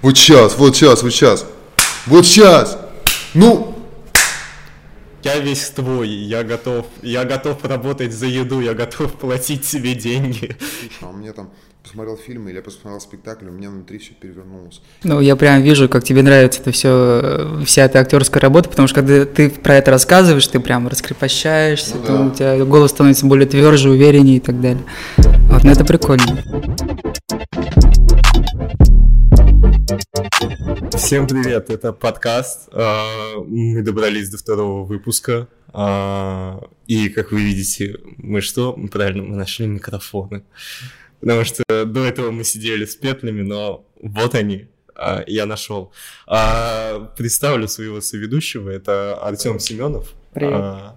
Вот сейчас, вот сейчас, вот сейчас. Вот сейчас. Ну, я весь твой, я готов, я готов работать за еду, я готов платить себе деньги. А у меня там посмотрел фильм или я посмотрел спектакль, у меня внутри все перевернулось. Ну, я прям вижу, как тебе нравится это все, вся эта актерская работа, потому что когда ты про это рассказываешь, ты прям раскрепощаешься, ну, да. у тебя голос становится более тверже, увереннее и так далее. Вот, ну это прикольно. Всем привет, это подкаст. А, мы добрались до второго выпуска. А, и, как вы видите, мы что? Правильно, мы нашли микрофоны. Потому что до этого мы сидели с петлями, но вот они, а, я нашел. Представлю своего соведущего, это Артем Семенов. Привет.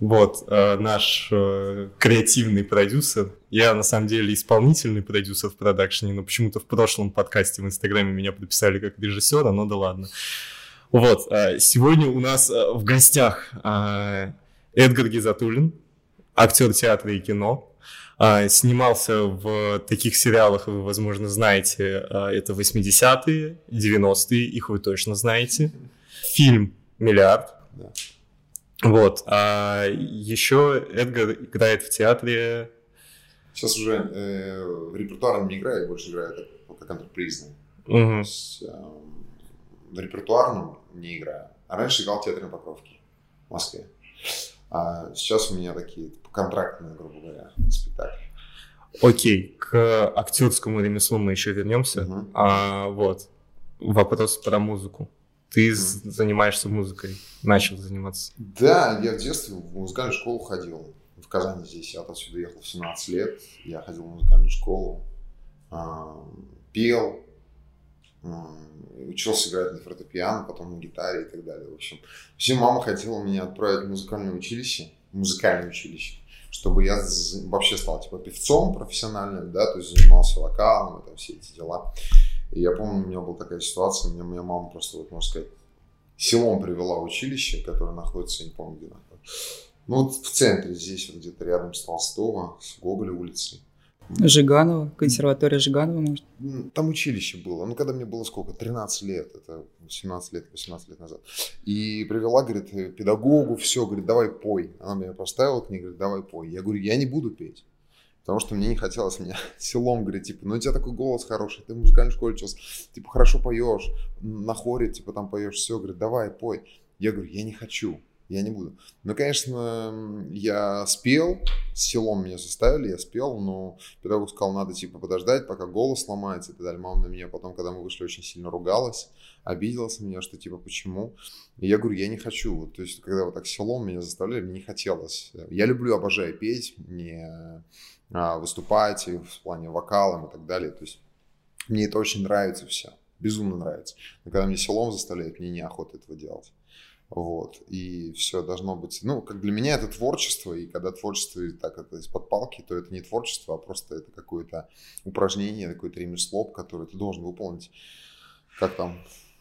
Вот, э, наш э, креативный продюсер. Я, на самом деле, исполнительный продюсер в продакшене, но почему-то в прошлом подкасте в Инстаграме меня подписали как режиссера, но да ладно. Вот, э, сегодня у нас в гостях Эдгар Гизатуллин, актер театра и кино. Снимался в таких сериалах, вы, возможно, знаете, это 80-е, 90-е, их вы точно знаете. Фильм «Миллиард». Да вот. А еще Эдгар играет в театре. Сейчас уже э, в репертуарном не играю, больше играю как, как антрепризный. Угу. Есть, э, в репертуарном не играю. А раньше играл в театре на Покровке в Москве. А сейчас у меня такие контрактные, грубо говоря, спектакли. Окей, к актерскому ремеслу мы еще вернемся. Угу. А, вот. Вопрос про музыку. Ты mm. занимаешься музыкой, начал заниматься. Да, я в детстве в музыкальную школу ходил. В Казани здесь. Я отсюда ехал в 17 лет. Я ходил в музыкальную школу, пел, учился играть на фортепиано, потом на гитаре и так далее. В общем, все мама хотела меня отправить в музыкальное училище, музыкальное училище, чтобы я вообще стал типа певцом профессиональным, да, то есть занимался вокалом и там все эти дела. И я помню, у меня была такая ситуация, меня моя мама просто, вот, можно сказать, селом привела училище, которое находится, я не помню, где находится. Ну, вот в центре, здесь, вот где-то рядом с Толстого, с Гоголя улицей. Жиганова, консерватория Жиганова, может? Там училище было. Ну, когда мне было сколько? 13 лет. Это 17 лет, 18 лет назад. И привела, говорит, педагогу, все, говорит, давай пой. Она меня поставила к ней, говорит, давай пой. Я говорю, я не буду петь. Потому что мне не хотелось мне селом говорить, типа, ну у тебя такой голос хороший, ты в музыкальной школе сейчас, типа, хорошо поешь, на хоре, типа, там поешь, все, говорит, давай, пой. Я говорю, я не хочу, я не буду. Ну, конечно, я спел, селом меня заставили, я спел, но педагог сказал, надо, типа, подождать, пока голос сломается и так далее. Мама на меня потом, когда мы вышли, очень сильно ругалась, обиделась на меня, что, типа, почему? И я говорю, я не хочу. Вот, то есть, когда вот так селом меня заставляли, мне не хотелось. Я люблю, обожаю петь, мне выступать и в плане вокалом и так далее. То есть мне это очень нравится все, безумно нравится. Но когда мне селом заставляют, мне неохота этого делать. Вот, и все должно быть, ну, как для меня это творчество, и когда творчество так это из-под палки, то это не творчество, а просто это какое-то упражнение, какое-то ремесло, которое ты должен выполнить, как там,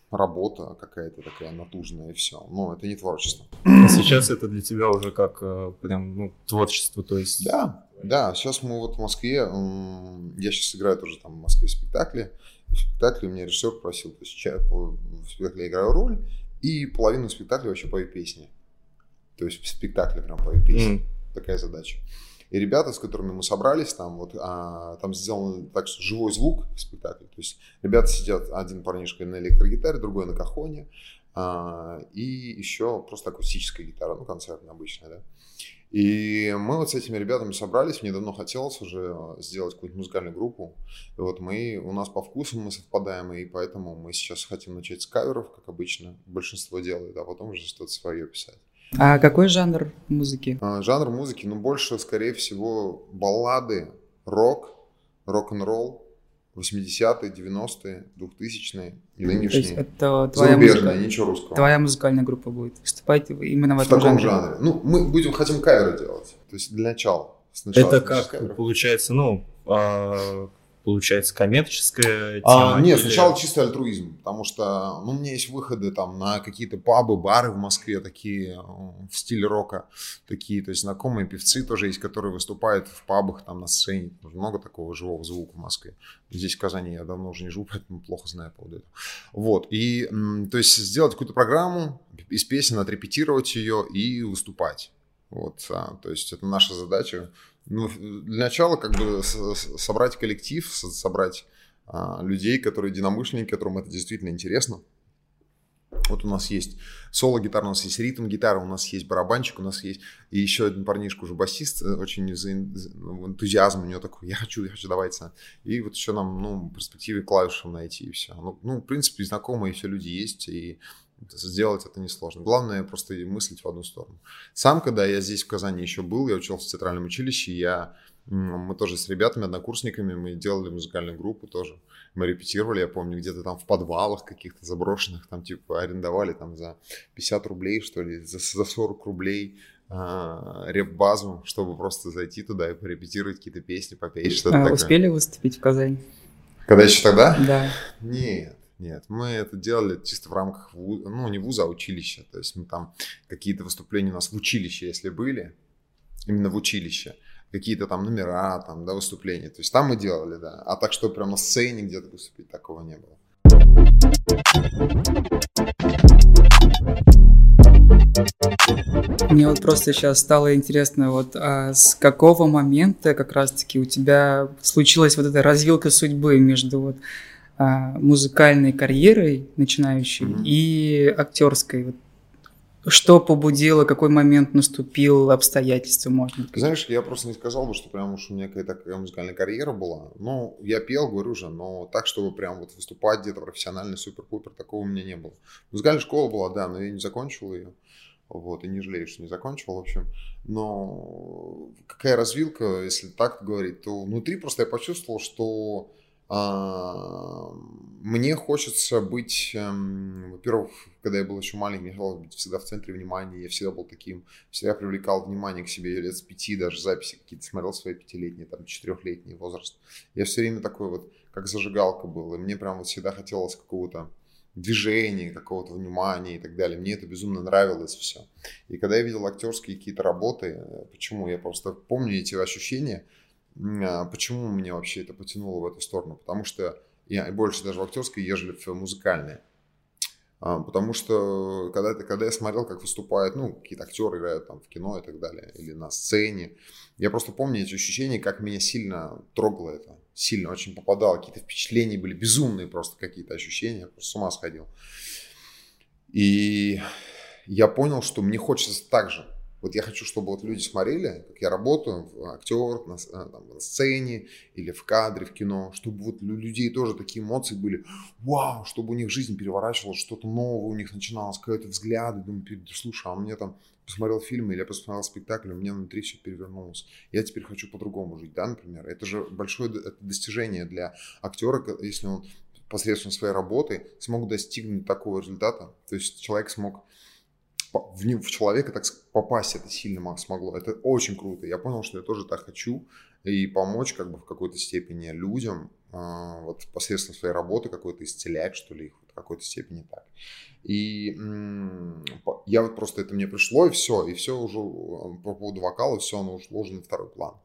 работа какая-то такая натужная и все. Но это не творчество. А сейчас это для тебя уже как э, прям ну, творчество, то есть... Да, да, сейчас мы вот в Москве, я сейчас играю тоже там в Москве спектакли. В спектакле меня режиссер просил, то есть в спектакле я играю роль, и половину спектакля вообще пою песни. То есть в спектакле прям пою песни. Mm. Такая задача. И ребята, с которыми мы собрались, там вот а, там сделан так, что живой звук в спектакле. То есть ребята сидят, один парнишка на электрогитаре, другой на кахоне, а, и еще просто акустическая гитара, ну, концертная обычная, да. И мы вот с этими ребятами собрались, мне давно хотелось уже сделать какую-то музыкальную группу. И вот мы, у нас по вкусам мы совпадаем, и поэтому мы сейчас хотим начать с каверов, как обычно большинство делает, а потом уже что-то свое писать. А какой жанр музыки? А, жанр музыки, ну, больше, скорее всего, баллады, рок, рок-н-ролл, 80-е, 90-е, 2000-е, нынешние. То есть это твоя, музыка... ничего русского. твоя музыкальная группа будет выступать именно в, в этом таком жанре. жанре. Ну, мы будем, хотим каверы делать, то есть для начала. Сначала это как, получается, ну, а, получается, коммерческая а, тема? А, нет, или... сначала чисто альтруизм, потому что ну, у меня есть выходы там на какие-то пабы, бары в Москве такие в стиле рока, такие, то есть знакомые певцы тоже есть, которые выступают в пабах там на сцене, много такого живого звука в Москве. Здесь в Казани я давно уже не живу, поэтому плохо знаю по поводу этого. Вот, и то есть сделать какую-то программу из песен, отрепетировать ее и выступать. Вот, а, то есть это наша задача. Ну, для начала как бы собрать коллектив, собрать а, людей, которые единомышленники, которым это действительно интересно. Вот у нас есть соло-гитара, у нас есть ритм-гитара, у нас есть барабанчик, у нас есть и еще один парнишка, уже басист, э, очень ну, энтузиазм у него такой, я хочу, я хочу, давайте. И вот еще нам, ну, в перспективе клавишем найти и все. Ну, ну, в принципе, знакомые все люди есть, и Сделать это несложно. Главное просто мыслить в одну сторону. Сам, когда я здесь в Казани еще был, я учился в театральном училище, я, мы тоже с ребятами, однокурсниками, мы делали музыкальную группу тоже. Мы репетировали, я помню, где-то там в подвалах каких-то заброшенных, там типа арендовали там за 50 рублей, что ли, за, за 40 рублей а, реп-базу, чтобы просто зайти туда и порепетировать какие-то песни, попеть что-то а, такое. Успели выступить в Казани? Когда еще тогда? Да. Нет. Нет, мы это делали чисто в рамках, ну, не вуза, а училища. То есть мы там какие-то выступления у нас в училище, если были, именно в училище, какие-то там номера, там, да, выступления. То есть там мы делали, да. А так, что прям на сцене где-то выступить, такого не было. Мне вот просто сейчас стало интересно, вот а с какого момента как раз-таки у тебя случилась вот эта развилка судьбы между вот музыкальной карьерой начинающей mm-hmm. и актерской. Вот что побудило, какой момент наступил, обстоятельства, можно сказать? Знаешь, я просто не сказал бы, что прям уж у меня какая-то такая музыкальная карьера была. Ну, я пел, говорю же, но так, чтобы прям вот выступать где-то профессионально, супер-пупер, такого у меня не было. Музыкальная школа была, да, но я не закончил ее. Вот, и не жалею, что не закончил, в общем. Но какая развилка, если так говорить, то внутри просто я почувствовал, что а, мне хочется быть, эм, во-первых, когда я был еще маленький, мне хотелось быть всегда в центре внимания, я всегда был таким, всегда привлекал внимание к себе, я лет с пяти даже записи какие-то смотрел свои пятилетние, там, четырехлетний возраст. Я все время такой вот, как зажигалка был, и мне прям вот всегда хотелось какого-то движения, какого-то внимания и так далее. Мне это безумно нравилось все. И когда я видел актерские какие-то работы, э, почему? Я просто помню эти ощущения, а почему меня вообще это потянуло в эту сторону? Потому что я больше даже в актерской, ежели в музыкальной. А, потому что когда, когда я смотрел, как выступают, ну, какие-то актеры играют там в кино и так далее, или на сцене, я просто помню эти ощущения, как меня сильно трогало это. Сильно очень попадало, какие-то впечатления были безумные просто какие-то ощущения, я просто с ума сходил. И я понял, что мне хочется так же. Вот я хочу, чтобы вот люди смотрели, как я работаю, актер на, э, там, на сцене или в кадре, в кино, чтобы вот у людей тоже такие эмоции были, вау, чтобы у них жизнь переворачивалась, что-то новое у них начиналось, какой-то взгляд, думаю, слушай, а мне там посмотрел фильм или я посмотрел спектакль, у меня внутри все перевернулось. Я теперь хочу по-другому жить, да, например. Это же большое достижение для актера, если он посредством своей работы смог достигнуть такого результата. То есть человек смог в, в человека так попасть это сильно смогло. Это очень круто. Я понял, что я тоже так хочу и помочь как бы в какой-то степени людям э, вот посредством своей работы какой-то исцелять, что ли, их в какой-то степени так. И я вот просто это мне пришло, и все, и все уже э, по поводу вокала, все оно ушло уже на второй план.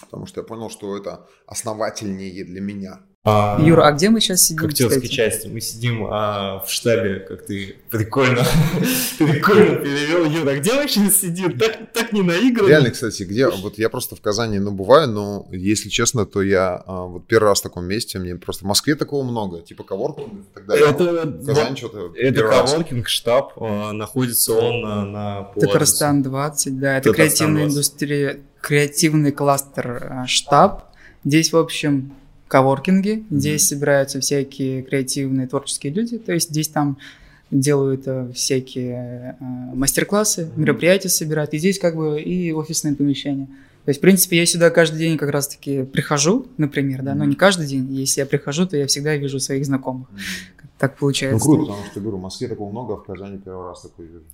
Потому что я понял, что это основательнее для меня. А, Юра, а где мы сейчас сидим? В актерской части. Мы сидим а, в штабе, как ты прикольно, прикольно перевел. Юра, а где мы сейчас сидим? Так, так не наиграно. Реально, кстати, где? Вот я просто в Казани, ну, бываю, но, если честно, то я а, вот первый раз в таком месте, мне просто в Москве такого много, типа коворкинг и так далее. Это, Казань что-то Это коворкинг, штаб, а, находится он на, на Татарстан 20, да, это креативная индустрия, креативный кластер а, штаб. Здесь, в общем, коворкинге. Mm-hmm. Здесь собираются всякие креативные, творческие люди. То есть здесь там делают э, всякие э, мастер-классы, mm-hmm. мероприятия собирают. И здесь как бы и офисные помещения. То есть, в принципе, я сюда каждый день как раз-таки прихожу, например, да, mm-hmm. но не каждый день. Если я прихожу, то я всегда вижу своих знакомых. Mm-hmm. Так получается. Ну, круто, потому что, говорю, в Москве такого много, а в Казани первый раз такой вижу.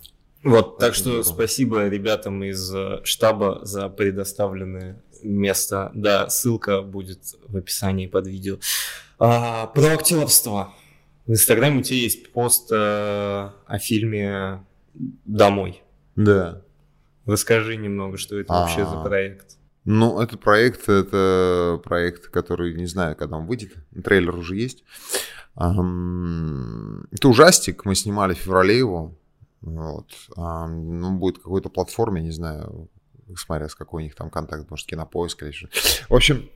Вот, так, так что здорово. спасибо ребятам из э, штаба за предоставленные место. Да, ссылка будет в описании под видео. А, про актерство. В Инстаграме у тебя есть пост э, о фильме «Домой». Да. Расскажи немного, что это вообще за А. проект. Ну, этот проект, это проект, который, не знаю, когда он выйдет. Трейлер уже есть. Это ужастик, мы снимали в феврале его. Вот. Ам, Ну, будет какой-то платформе, не знаю, смотря с какой у них там контакт, может, кинопоиск или что. В общем,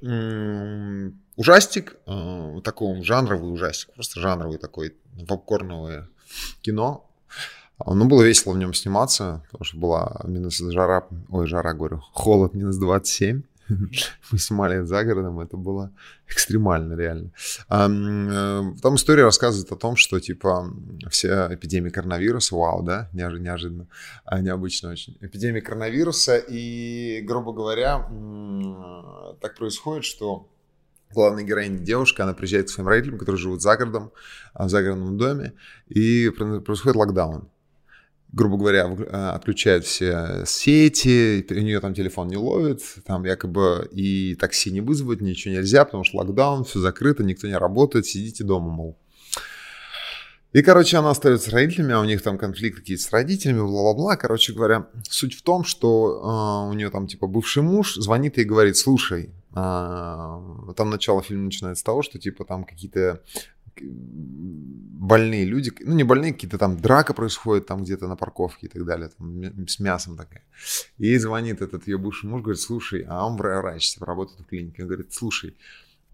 ужастик, э, такой жанровый ужастик, просто жанровый такой, попкорновое кино. Ну, было весело в нем сниматься, потому что была минус жара, ой, жара, говорю, холод минус 27. Мы снимали за городом, это было экстремально, реально. Э, Там история рассказывает о том, что, типа, все эпидемии коронавируса, вау, да, неожи- неожиданно, а, необычно очень. Эпидемия коронавируса, и, грубо говоря, так происходит, что главная героиня девушка, она приезжает к своим родителям, которые живут за городом, а, в загородном доме, и про- происходит локдаун грубо говоря, э, отключают все сети, у нее там телефон не ловит, там якобы и такси не вызвать, ничего нельзя, потому что локдаун, все закрыто, никто не работает, сидите дома, мол. И, короче, она остается с родителями, а у них там конфликт какие-то с родителями, бла-бла-бла. Короче говоря, суть в том, что э, у нее там типа бывший муж звонит и говорит, слушай, а, там начало фильма начинается с того, что типа там какие-то больные люди, ну не больные, какие-то там драка происходит там где-то на парковке и так далее, там, с мясом такая. И звонит этот ее бывший муж, говорит, слушай, а он врач, типа, работает в клинике, он говорит, слушай,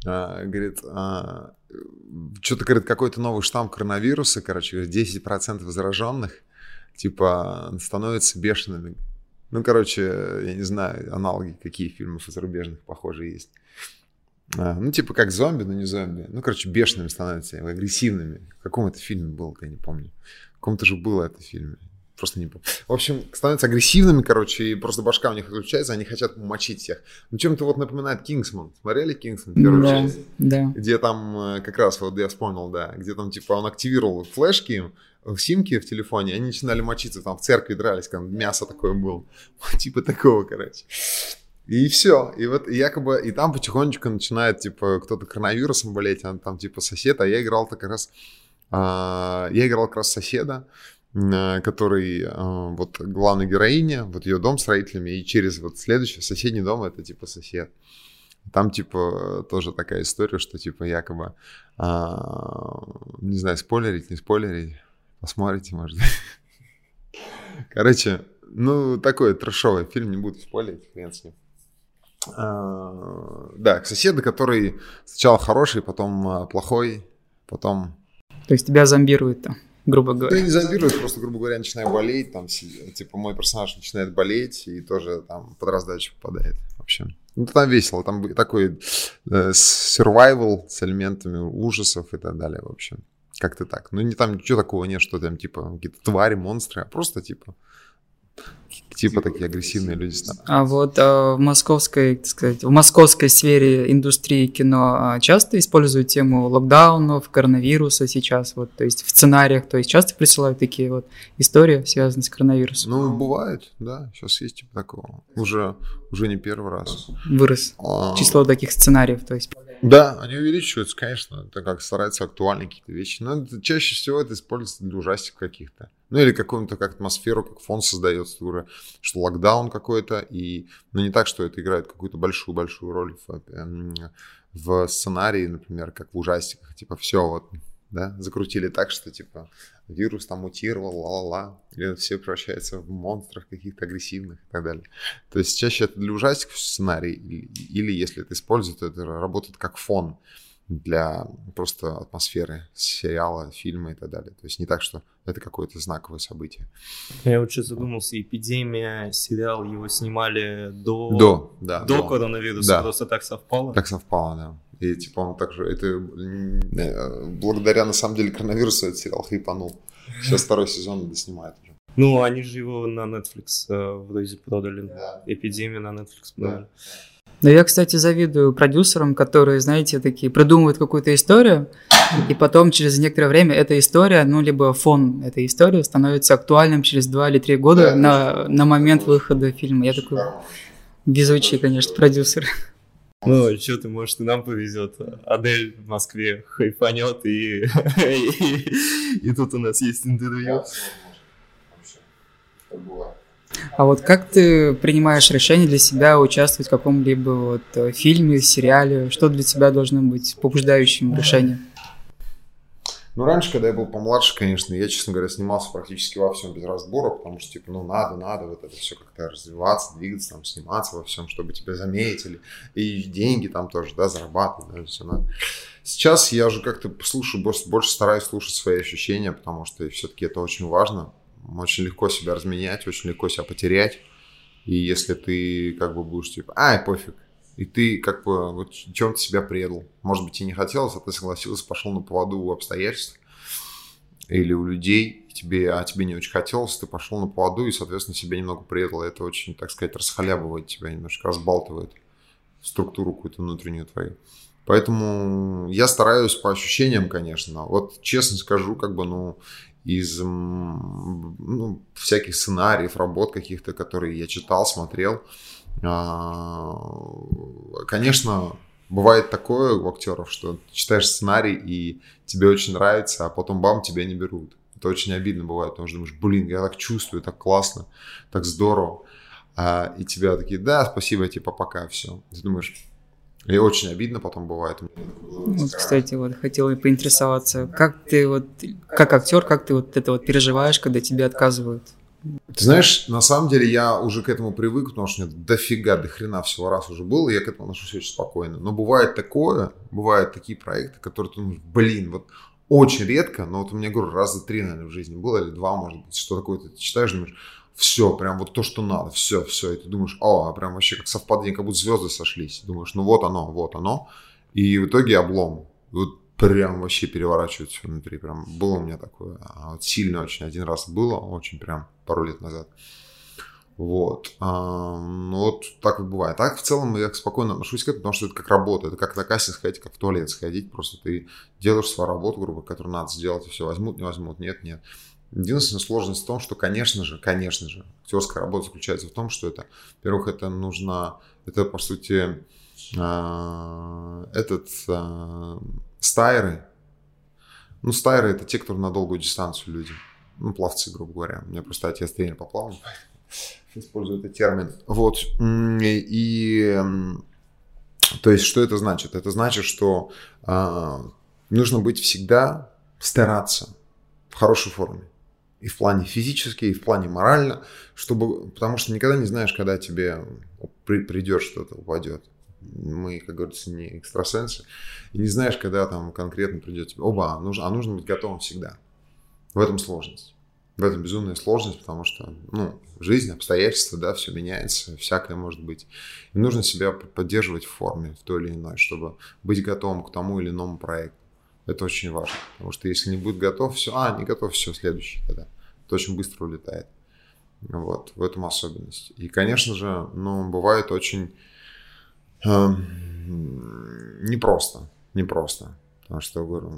а, говорит, а, что-то, говорит, какой-то новый штамм коронавируса, короче, говорит, 10% зараженных, типа, становятся бешеными. Ну, короче, я не знаю, аналоги, какие фильмов зарубежных похожие есть. А, ну, типа как зомби, но не зомби. Ну, короче, бешеными становятся, агрессивными. В каком это фильме был, я не помню. В каком-то же было это фильме. Просто не помню. В общем, становятся агрессивными, короче, и просто башка у них отключается, они хотят мочить всех. Ну, чем-то вот напоминает Кингсман. Смотрели Кингсман первую Да, часть? да. Где там, э, как раз вот я вспомнил, да, где там, типа, он активировал флешки, в симке в телефоне, они начинали мочиться, там в церкви дрались, там мясо такое было. Типа такого, короче. И все. И вот якобы, и там потихонечку начинает, типа, кто-то коронавирусом болеть, а там, типа, сосед, а я играл так как раз, а, я играл как раз соседа, м, который, а, вот, главная героиня, вот ее дом с родителями, и через вот следующий, соседний дом, это, типа, сосед. Там, типа, тоже такая история, что, типа, якобы, а, не знаю, спойлерить, не спойлерить, посмотрите, может. Короче, ну, такой трешовый фильм, не буду спойлерить, хрен с ним. А, Да, соседа, который сначала хороший, потом а, плохой, потом... То есть тебя зомбирует там, грубо Да говоря. не зомбирует, просто, грубо говоря, начинаю болеть, там, типа, мой персонаж начинает болеть и тоже там под раздачу попадает, в общем. Ну, там весело, там такой э, survival с элементами ужасов и так далее, в общем. Как-то так. Ну, не там ничего такого нет, что там, типа, какие-то твари, монстры, а просто, типа, типа такие агрессивные люди станут. А вот а, в московской, так сказать, в московской сфере индустрии кино а, часто используют тему локдаунов, коронавируса сейчас, вот, то есть в сценариях, то есть часто присылают такие вот истории, связанные с коронавирусом. Ну, бывает, да, сейчас есть типа такого. Уже, уже не первый раз. Вырос А, число таких сценариев, то есть Да, они увеличиваются, конечно, так как стараются актуальные какие-то вещи. Но чаще всего это используется для ужастиков каких-то. Ну или какую-то как атмосферу, как фон создается, уже, что локдаун какой-то. И, ну не так, что это играет какую-то большую-большую роль в, эм, в сценарии, например, как в ужастиках. Типа все вот, да, закрутили так, что типа вирус там мутировал, ла-ла-ла. Или все превращается в монстров каких-то агрессивных и так далее. То есть чаще это для ужастиков сценарий, или, или если это используют, то это работает как фон для просто атмосферы сериала, фильма и так далее. То есть не так, что это какое-то знаковое событие. Я вот сейчас задумался, эпидемия, сериал, его снимали до, До, да. до коронавируса, Да. просто так совпало. Так совпало, да. И типа он также, это э, благодаря на самом деле коронавирусу этот сериал хайпанул. Сейчас второй сезон доснимают уже. Ну, они же его на Netflix э, вроде продали. Да. Эпидемию на Netflix продали. Но я, кстати, завидую продюсерам, которые, знаете, такие придумывают какую-то историю, и потом через некоторое время эта история, ну, либо фон этой истории становится актуальным через два или три года Да, на, на момент выхода фильма. Я такой, Везучий, конечно, продюсер. Ну, что ты, может, и нам повезет. Адель в Москве хайфанет, и, и, и тут у нас есть интервью. А вот как ты принимаешь решение для себя участвовать в каком-либо вот э, фильме, сериале? Что для тебя должно быть побуждающим решением? Ну, раньше, когда я был помладше, конечно, я, честно говоря, снимался практически во всем без разбора, потому что, типа, ну, надо, надо вот это все как-то развиваться, двигаться, там, сниматься во всем, чтобы тебя заметили. И деньги там тоже, да, зарабатывать, да, все надо. Сейчас я уже как-то слушаю, больше, больше стараюсь слушать свои ощущения, потому что все-таки это очень важно. Очень легко себя разменять, очень легко себя потерять. И если ты как бы будешь типа, ай, пофиг, и ты как бы вот чем-то себя предал. Может быть, и не хотелось, а ты согласился, пошел на поводу у обстоятельств или у людей, тебе, а тебе не очень хотелось, ты пошел на поводу и, соответственно, себя немного предал. Это очень, так сказать, расхлябывает тебя, немножко разбалтывает структуру какую-то внутреннюю твою. Поэтому я стараюсь по ощущениям, конечно. Вот честно скажу, как бы, ну, из ну, всяких сценариев, работ каких-то, которые я читал, смотрел, конечно, бывает такое у актеров, что читаешь сценарий и тебе очень нравится, а потом бам, тебя не берут. Это очень обидно бывает, потому что думаешь, блин, я так чувствую, так классно, так здорово. А, и тебя такие, да, спасибо, типа, пока, все. Ты думаешь, и очень обидно потом бывает. Вот, кстати, вот хотел поинтересоваться, как ты вот, как актер, как ты вот это вот переживаешь, когда тебе отказывают? Ты знаешь, на самом деле я уже к этому привык, потому что у меня дофига, до хрена всего раз уже было, и я к этому отношусь очень спокойно. Но бывает такое, бывают такие проекты, которые ты думаешь, блин, вот очень редко, но вот у меня, говорю, раза три, наверное, в жизни было, или два, может быть, что такое ты читаешь, думаешь, все, прям вот то, что надо, все, все, и ты думаешь, о, а прям вообще как совпадение, как будто звезды сошлись. Думаешь, ну вот оно, вот оно. И в итоге облом. Вот прям вообще переворачивает все внутри. Прям было у меня такое. А вот сильно очень один раз было, очень прям пару лет назад. Вот. А, ну, вот так вот бывает. Так в целом я спокойно отношусь к этому, потому что это как работа. Это как на кассе сходить, как в туалет сходить. Просто ты делаешь свою работу, грубо, которую надо сделать, и все, возьмут, не возьмут, нет, нет. Единственная сложность в том, что, конечно же, конечно же, актерская работа заключается в том, что это, во-первых, это нужно, это, по сути, а, этот а, стайры. Ну, стайры это те, кто на долгую дистанцию люди. Ну, пловцы, грубо говоря. У меня просто отец тренер по плаванию, использую этот термин. Вот. И, то есть, что это значит? Это значит, что э, нужно быть всегда, стараться в хорошей форме. И в плане физически, и в плане морально, чтобы, потому что никогда не знаешь, когда тебе при, придет что-то, упадет мы, как говорится, не экстрасенсы, и не знаешь, когда там конкретно придет тебе. Оба, нужно, а нужно быть готовым всегда. В этом сложность. В этом безумная сложность, потому что, ну, жизнь, обстоятельства, да, все меняется, всякое может быть. И нужно себя поддерживать в форме, в той или иной, чтобы быть готовым к тому или иному проекту. Это очень важно, потому что если не будет готов, все, а, не готов, все, следующий тогда. Это очень быстро улетает. Вот, в этом особенность. И, конечно же, ну, бывает очень непросто, непросто. Потому что, говорю...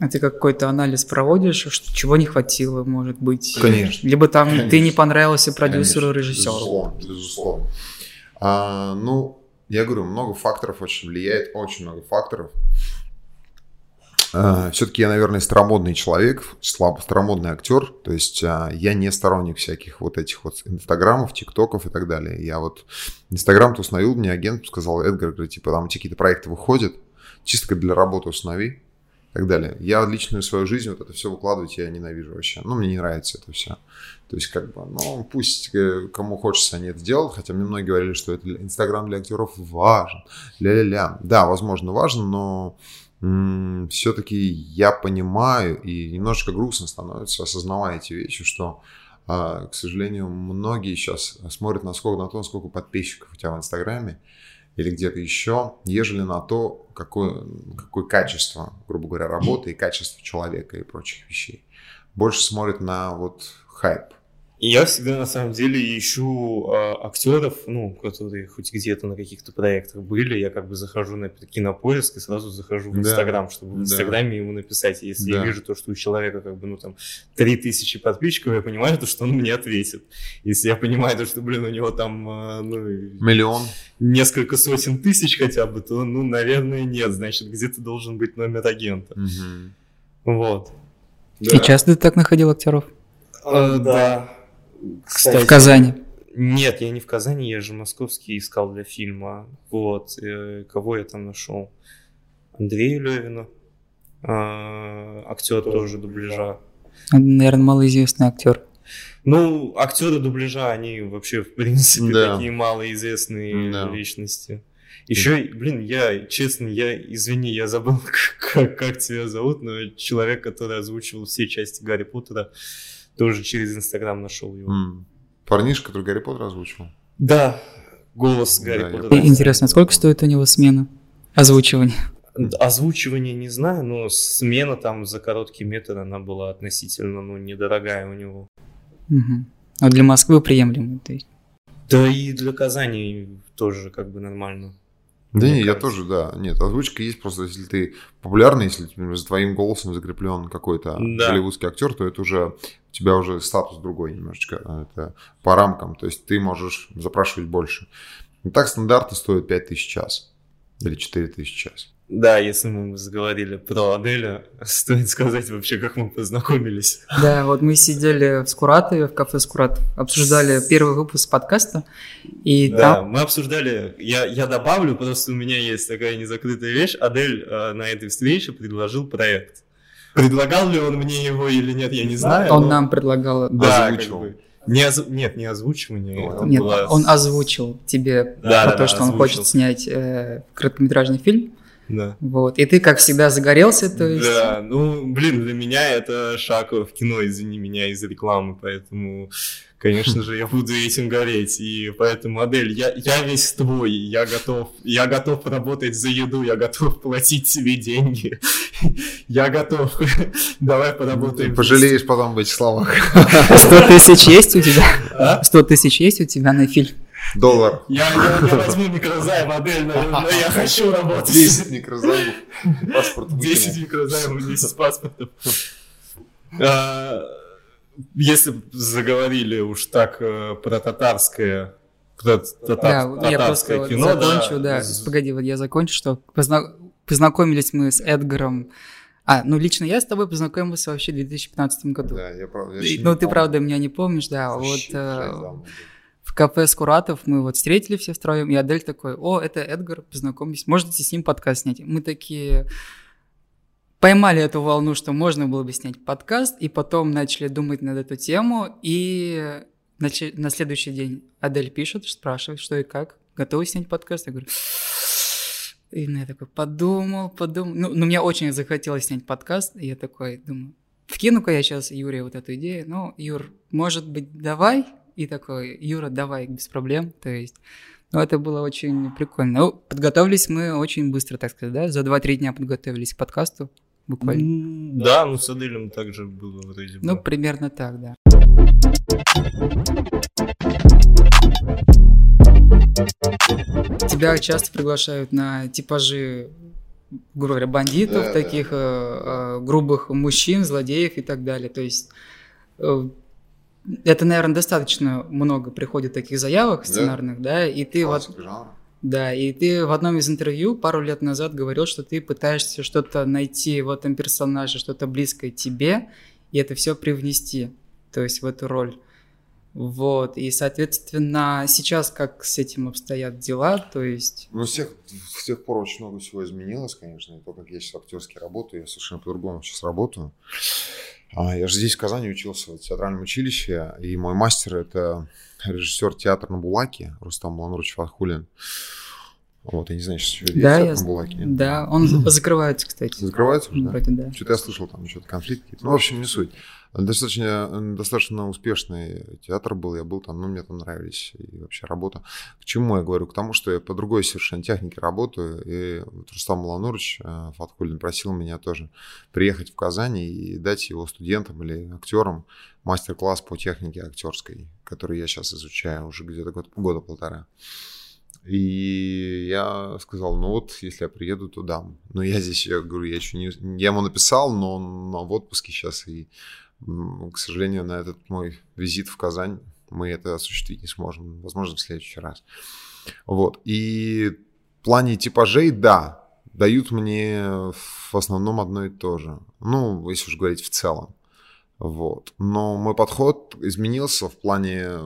А ты какой-то анализ проводишь, чего не хватило, может быть? Конечно. Либо там конечно, ты не понравился продюсеру, конечно, режиссеру. Безусловно, безусловно. А, ну, я говорю, много факторов очень влияет, очень много факторов. А, Все-таки я, наверное, старомодный человек, старомодный актер. То есть а, я не сторонник всяких вот этих вот инстаграмов, тиктоков и так далее. Я вот инстаграм-то установил, мне агент сказал, Эдгар, говорит, типа, там какие-то проекты выходят, чисто для работы установи так далее. Я личную свою жизнь, вот это все выкладывать я ненавижу вообще. Ну, мне не нравится это все. То есть, как бы, ну, пусть э, кому хочется, они это делают, хотя мне многие говорили, что это Инстаграм для актеров важен. Ля-ля-ля. Да, возможно, важен, но все-таки я понимаю и немножечко грустно становится, осознавая эти вещи, что, а, к сожалению, многие сейчас смотрят на, сколько, на то, сколько подписчиков у тебя в Инстаграме или где-то еще, ежели на то, какое, какое качество, грубо говоря, работы и качество человека и прочих вещей. Больше смотрят на вот хайп. Я всегда на самом деле ищу а, актеров, ну, которые хоть где-то на каких-то проектах были. Я как бы захожу на кинопоиск и сразу захожу в Да. Инстаграм, чтобы в Да. Инстаграме ему написать. Если Да. я вижу то, что у человека как бы, ну, там, 3000 подписчиков, я понимаю, то, что он мне ответит. Если я понимаю, то, что, блин, у него там, а, ну, Миллион. несколько сотен тысяч хотя бы, то, ну, наверное, нет. Значит, где-то должен быть номер агента. Мгм. Вот. И часто ты так находил актеров? Э, да. Кстати, В Казани. Нет, я не в Казани, я же московский искал для фильма. Вот. э, Кого я там нашел? Андрея Левина. Актер тоже дубляжа. Наверное, малоизвестный актер. Ну, актеры дубляжа, они вообще, в принципе, Да. такие малоизвестные Да. личности. Еще, блин, я, честно, я, извини, я забыл, как, как тебя зовут, но человек, который озвучивал все части Гарри Поттера, тоже через Инстаграм нашел его. М. Парнишка, который Гарри Поттер озвучил. Да, голос Гарри Да, Поттера. Интересно, сколько стоит у него смена? Озвучивание. Озвучивание не знаю, но смена там за короткий метр, она была относительно, ну, недорогая у него. Мгм. А для Москвы приемлемо. То есть. Да и для Казани тоже как бы нормально. Да не, я тоже, да. Нет, озвучка есть просто, если ты популярный, если например, за твоим голосом закреплен какой-то Да. голливудский актер, то это уже у тебя уже статус другой немножечко. а Это по рамкам. То есть ты можешь запрашивать больше. Ну, так стандарты стоят 5000 в час. Или 4000 в час. Да, если мы заговорили про Аделя, стоит сказать вообще, как мы познакомились. Да, вот мы сидели в Скуратове, в кафе Скурат, обсуждали первый выпуск подкаста, и Да, там... мы обсуждали, я, я добавлю, просто у меня есть такая незакрытая вещь. Адель э, на этой встрече предложил проект. Предлагал ли он мне его или нет, я не знаю. Он но- нам предлагал... да, Озвучивал. как бы. Не озв- Нет, не озвучивание. Ой, это Нет, было он озвучил тебе Да, про да, то, да, что он озвучил. хочет снять э, короткометражный фильм. Да. Вот. И ты, как всегда, загорелся, то есть... Да, ну, блин, для меня это шаг в кино, извини меня, из рекламы, поэтому, конечно же, я буду этим гореть, и поэтому, Адель, я, я весь твой, я готов, я готов работать за еду, я готов платить себе деньги, я готов, давай поработаем. Пожалеешь потом об этих словах. 100 тысяч есть у тебя? А? 100 тысяч есть у тебя на фильм? Доллар. Я, я, я возьму микрозайм, Адель, но, но я хочу работать. 10 микрозаймов. Паспорт 10 выкинул. микрозаймов, 10 паспортов. А, Если заговорили уж так э, про татарское, про татар- Да, я просто кино, закончу, да. З- Погоди, вот я закончу, что позна- познакомились мы с Эдгаром. А, ну лично я с тобой познакомился вообще в 2015 году. Да, я правда. я не ну, ты помню. правда меня не помнишь, да. Вообще, вот кафе Скуратов мы вот встретили все втроем, и Адель такой, о, это Эдгар, познакомились, можете с ним подкаст снять? Мы такие поймали эту волну, что можно было бы снять подкаст, и потом начали думать над эту тему, и на следующий день Адель пишет, спрашивает, что и как, готовы снять подкаст? Я говорю, и ну, я такой подумал, подумал. Ну, ну, мне очень захотелось снять подкаст, и я такой думаю, вкину-ка я сейчас Юре вот эту идею. Ну, Юр, может быть, давай? И такой, Юра, давай, без проблем. То есть, ну, это было очень прикольно. Ну, подготовились мы очень быстро, так сказать, да? За 2-3 дня подготовились к подкасту, буквально. Да, ну с Аделем также было вроде бы. Ну, примерно так, да. Тебя часто приглашают на типажи, грубо говоря, бандитов, Да, таких да, э, э, грубых мужчин, злодеев и так далее. То есть э, это, наверное, достаточно много приходит таких заявок сценарных, да, и ты вот жанра. да, и ты в одном из интервью пару лет назад говорил, что ты пытаешься что-то найти в этом персонаже, что-то близкое тебе, и это все привнести, то есть в эту роль. Вот, и, соответственно, сейчас как с этим обстоят дела, то есть... Ну, с тех, с тех пор очень много всего изменилось, конечно. И то, как я сейчас актерски работаю, я совершенно по-другому сейчас работаю. А, я же здесь, в Казани, учился в театральном училище, и мой мастер – это режиссер театра на Булаке Рустам Ланурович Фатхулин. Вот, я не знаю, сейчас еще Да, есть я... в Булаке. да, он закрывается, кстати. Закрывается уже, да? Вроде да. Что-то я слышал, там что-то конфликт. Ну, в общем, не суть. Достаточно, достаточно успешный театр был, я был там, ну, мне там нравились и вообще работа. К чему я говорю? К тому, что я по другой совершенно технике работаю, и вот Рустам Маланурович э, Фаткулин просил меня тоже приехать в Казань и дать его студентам или актерам мастер-класс по технике актерской, который я сейчас изучаю уже где-то год, года полтора. И я сказал, ну вот, если я приеду, то дам. Но я здесь, я говорю, я еще не... Я ему написал, но он в отпуске сейчас, и, к сожалению, на этот мой визит в Казань мы это осуществить не сможем. Возможно, в следующий раз. Вот. И в плане типажей, да, дают мне в основном одно и то же. Ну, если уж говорить в целом. Вот. Но мой подход изменился в плане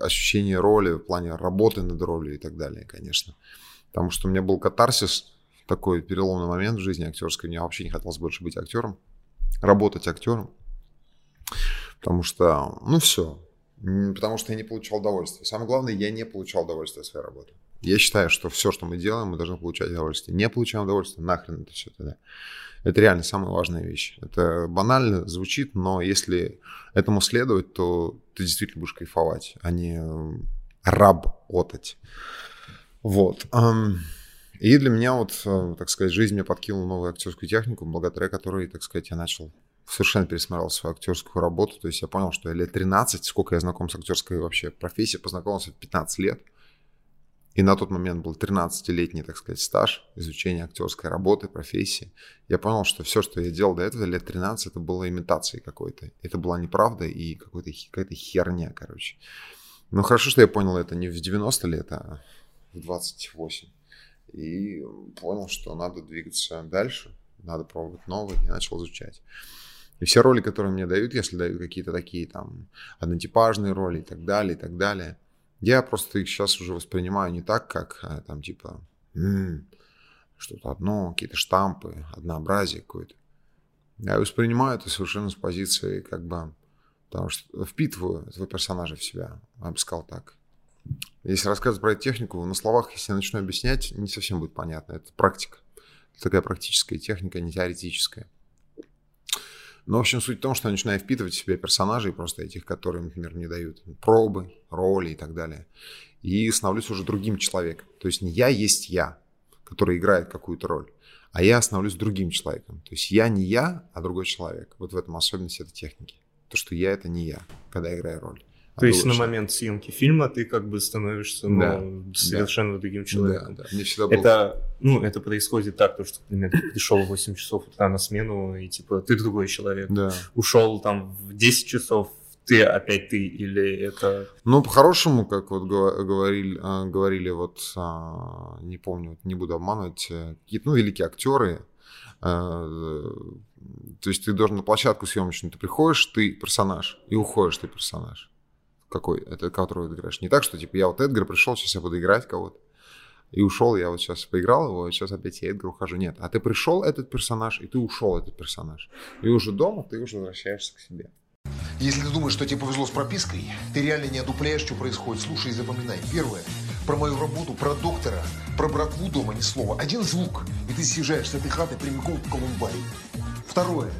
ощущения роли, в плане работы над ролью и так далее, конечно. Потому что у меня был катарсис, такой переломный момент в жизни актерской. Мне вообще не хотелось больше быть актером, работать актером. Потому что, ну все, потому что я не получал удовольствия. Самое главное, я не получал удовольствия от своей работы. Я считаю, что все, что мы делаем, мы должны получать удовольствие. Не получаем удовольствие, нахрен это все тогда. Это реально самая важная вещь. Это банально звучит, но если этому следовать, то ты действительно будешь кайфовать, а не работать. Вот. И для меня вот, э, так сказать, жизнь мне подкинула новую актерскую технику, благодаря которой, так сказать, я начал совершенно пересмотрел свою актерскую работу. То есть я понял, что я лет 13, сколько я знаком с актерской вообще профессией, познакомился в 15 лет – и на тот момент был 13-летний, так сказать, стаж изучения актерской работы, профессии. Я понял, что все, что я делал до этого, лет 13, это было имитацией какой-то. Это была неправда и какой-то, какая-то херня, короче. Но хорошо, что я понял это не в 90 лет, а в 28. И понял, что надо двигаться дальше, надо пробовать новые, и начал изучать. И все роли, которые мне дают, если дают какие-то такие там однотипажные роли и так далее, и так далее – я просто их сейчас уже воспринимаю не так, как э, там типа что-то одно, какие-то штампы, однообразие какое-то. Я воспринимаю это совершенно с позиции как бы потому что впитываю этого персонажа в себя, я бы сказал так. Если рассказывать про эту технику, на словах, если я начну объяснять, не совсем будет понятно. Это практика. Это такая практическая техника, не теоретическая. Но, в общем, суть в том, что я начинаю впитывать в себя персонажей, просто этих, которые, например, мне дают пробы, роли и так далее. И становлюсь уже другим человеком. То есть не я есть я, который играет какую-то роль, а я становлюсь другим человеком. То есть я не я, а другой человек. Вот в этом особенность этой техники. То, что я — это не я, когда играю роль. То есть на момент съемки фильма ты как бы становишься ну, да, совершенно да. другим человеком. Да, да. Мне всегда было... Это, ну, это происходит так, то, что, например, ты пришел в 8 часов утра на смену, и типа ты другой человек. Да. Ушел там в 10 часов, ты опять ты, или это... Ну, по-хорошему, как вот говорили, а, говорили вот, а, не помню, не буду обманывать, э, какие-то, ну, великие актеры, а, то есть ты должен на площадку съемочную, ты приходишь, ты персонаж, и уходишь, ты персонаж какой, это которого ты играешь. Не так, что типа я вот Эдгар пришел, сейчас я буду играть кого-то. И ушел, я вот сейчас поиграл его, сейчас опять я Эдгар ухожу. Нет, а ты пришел этот персонаж, и ты ушел этот персонаж. И уже дома ты уже возвращаешься к себе. Если ты думаешь, что тебе повезло с пропиской, ты реально не одупляешь, что происходит. Слушай и запоминай. Первое. Про мою работу, про доктора, про братву дома ни слова. Один звук, и ты съезжаешь с этой хаты прямиком в Колумбарий. Второе.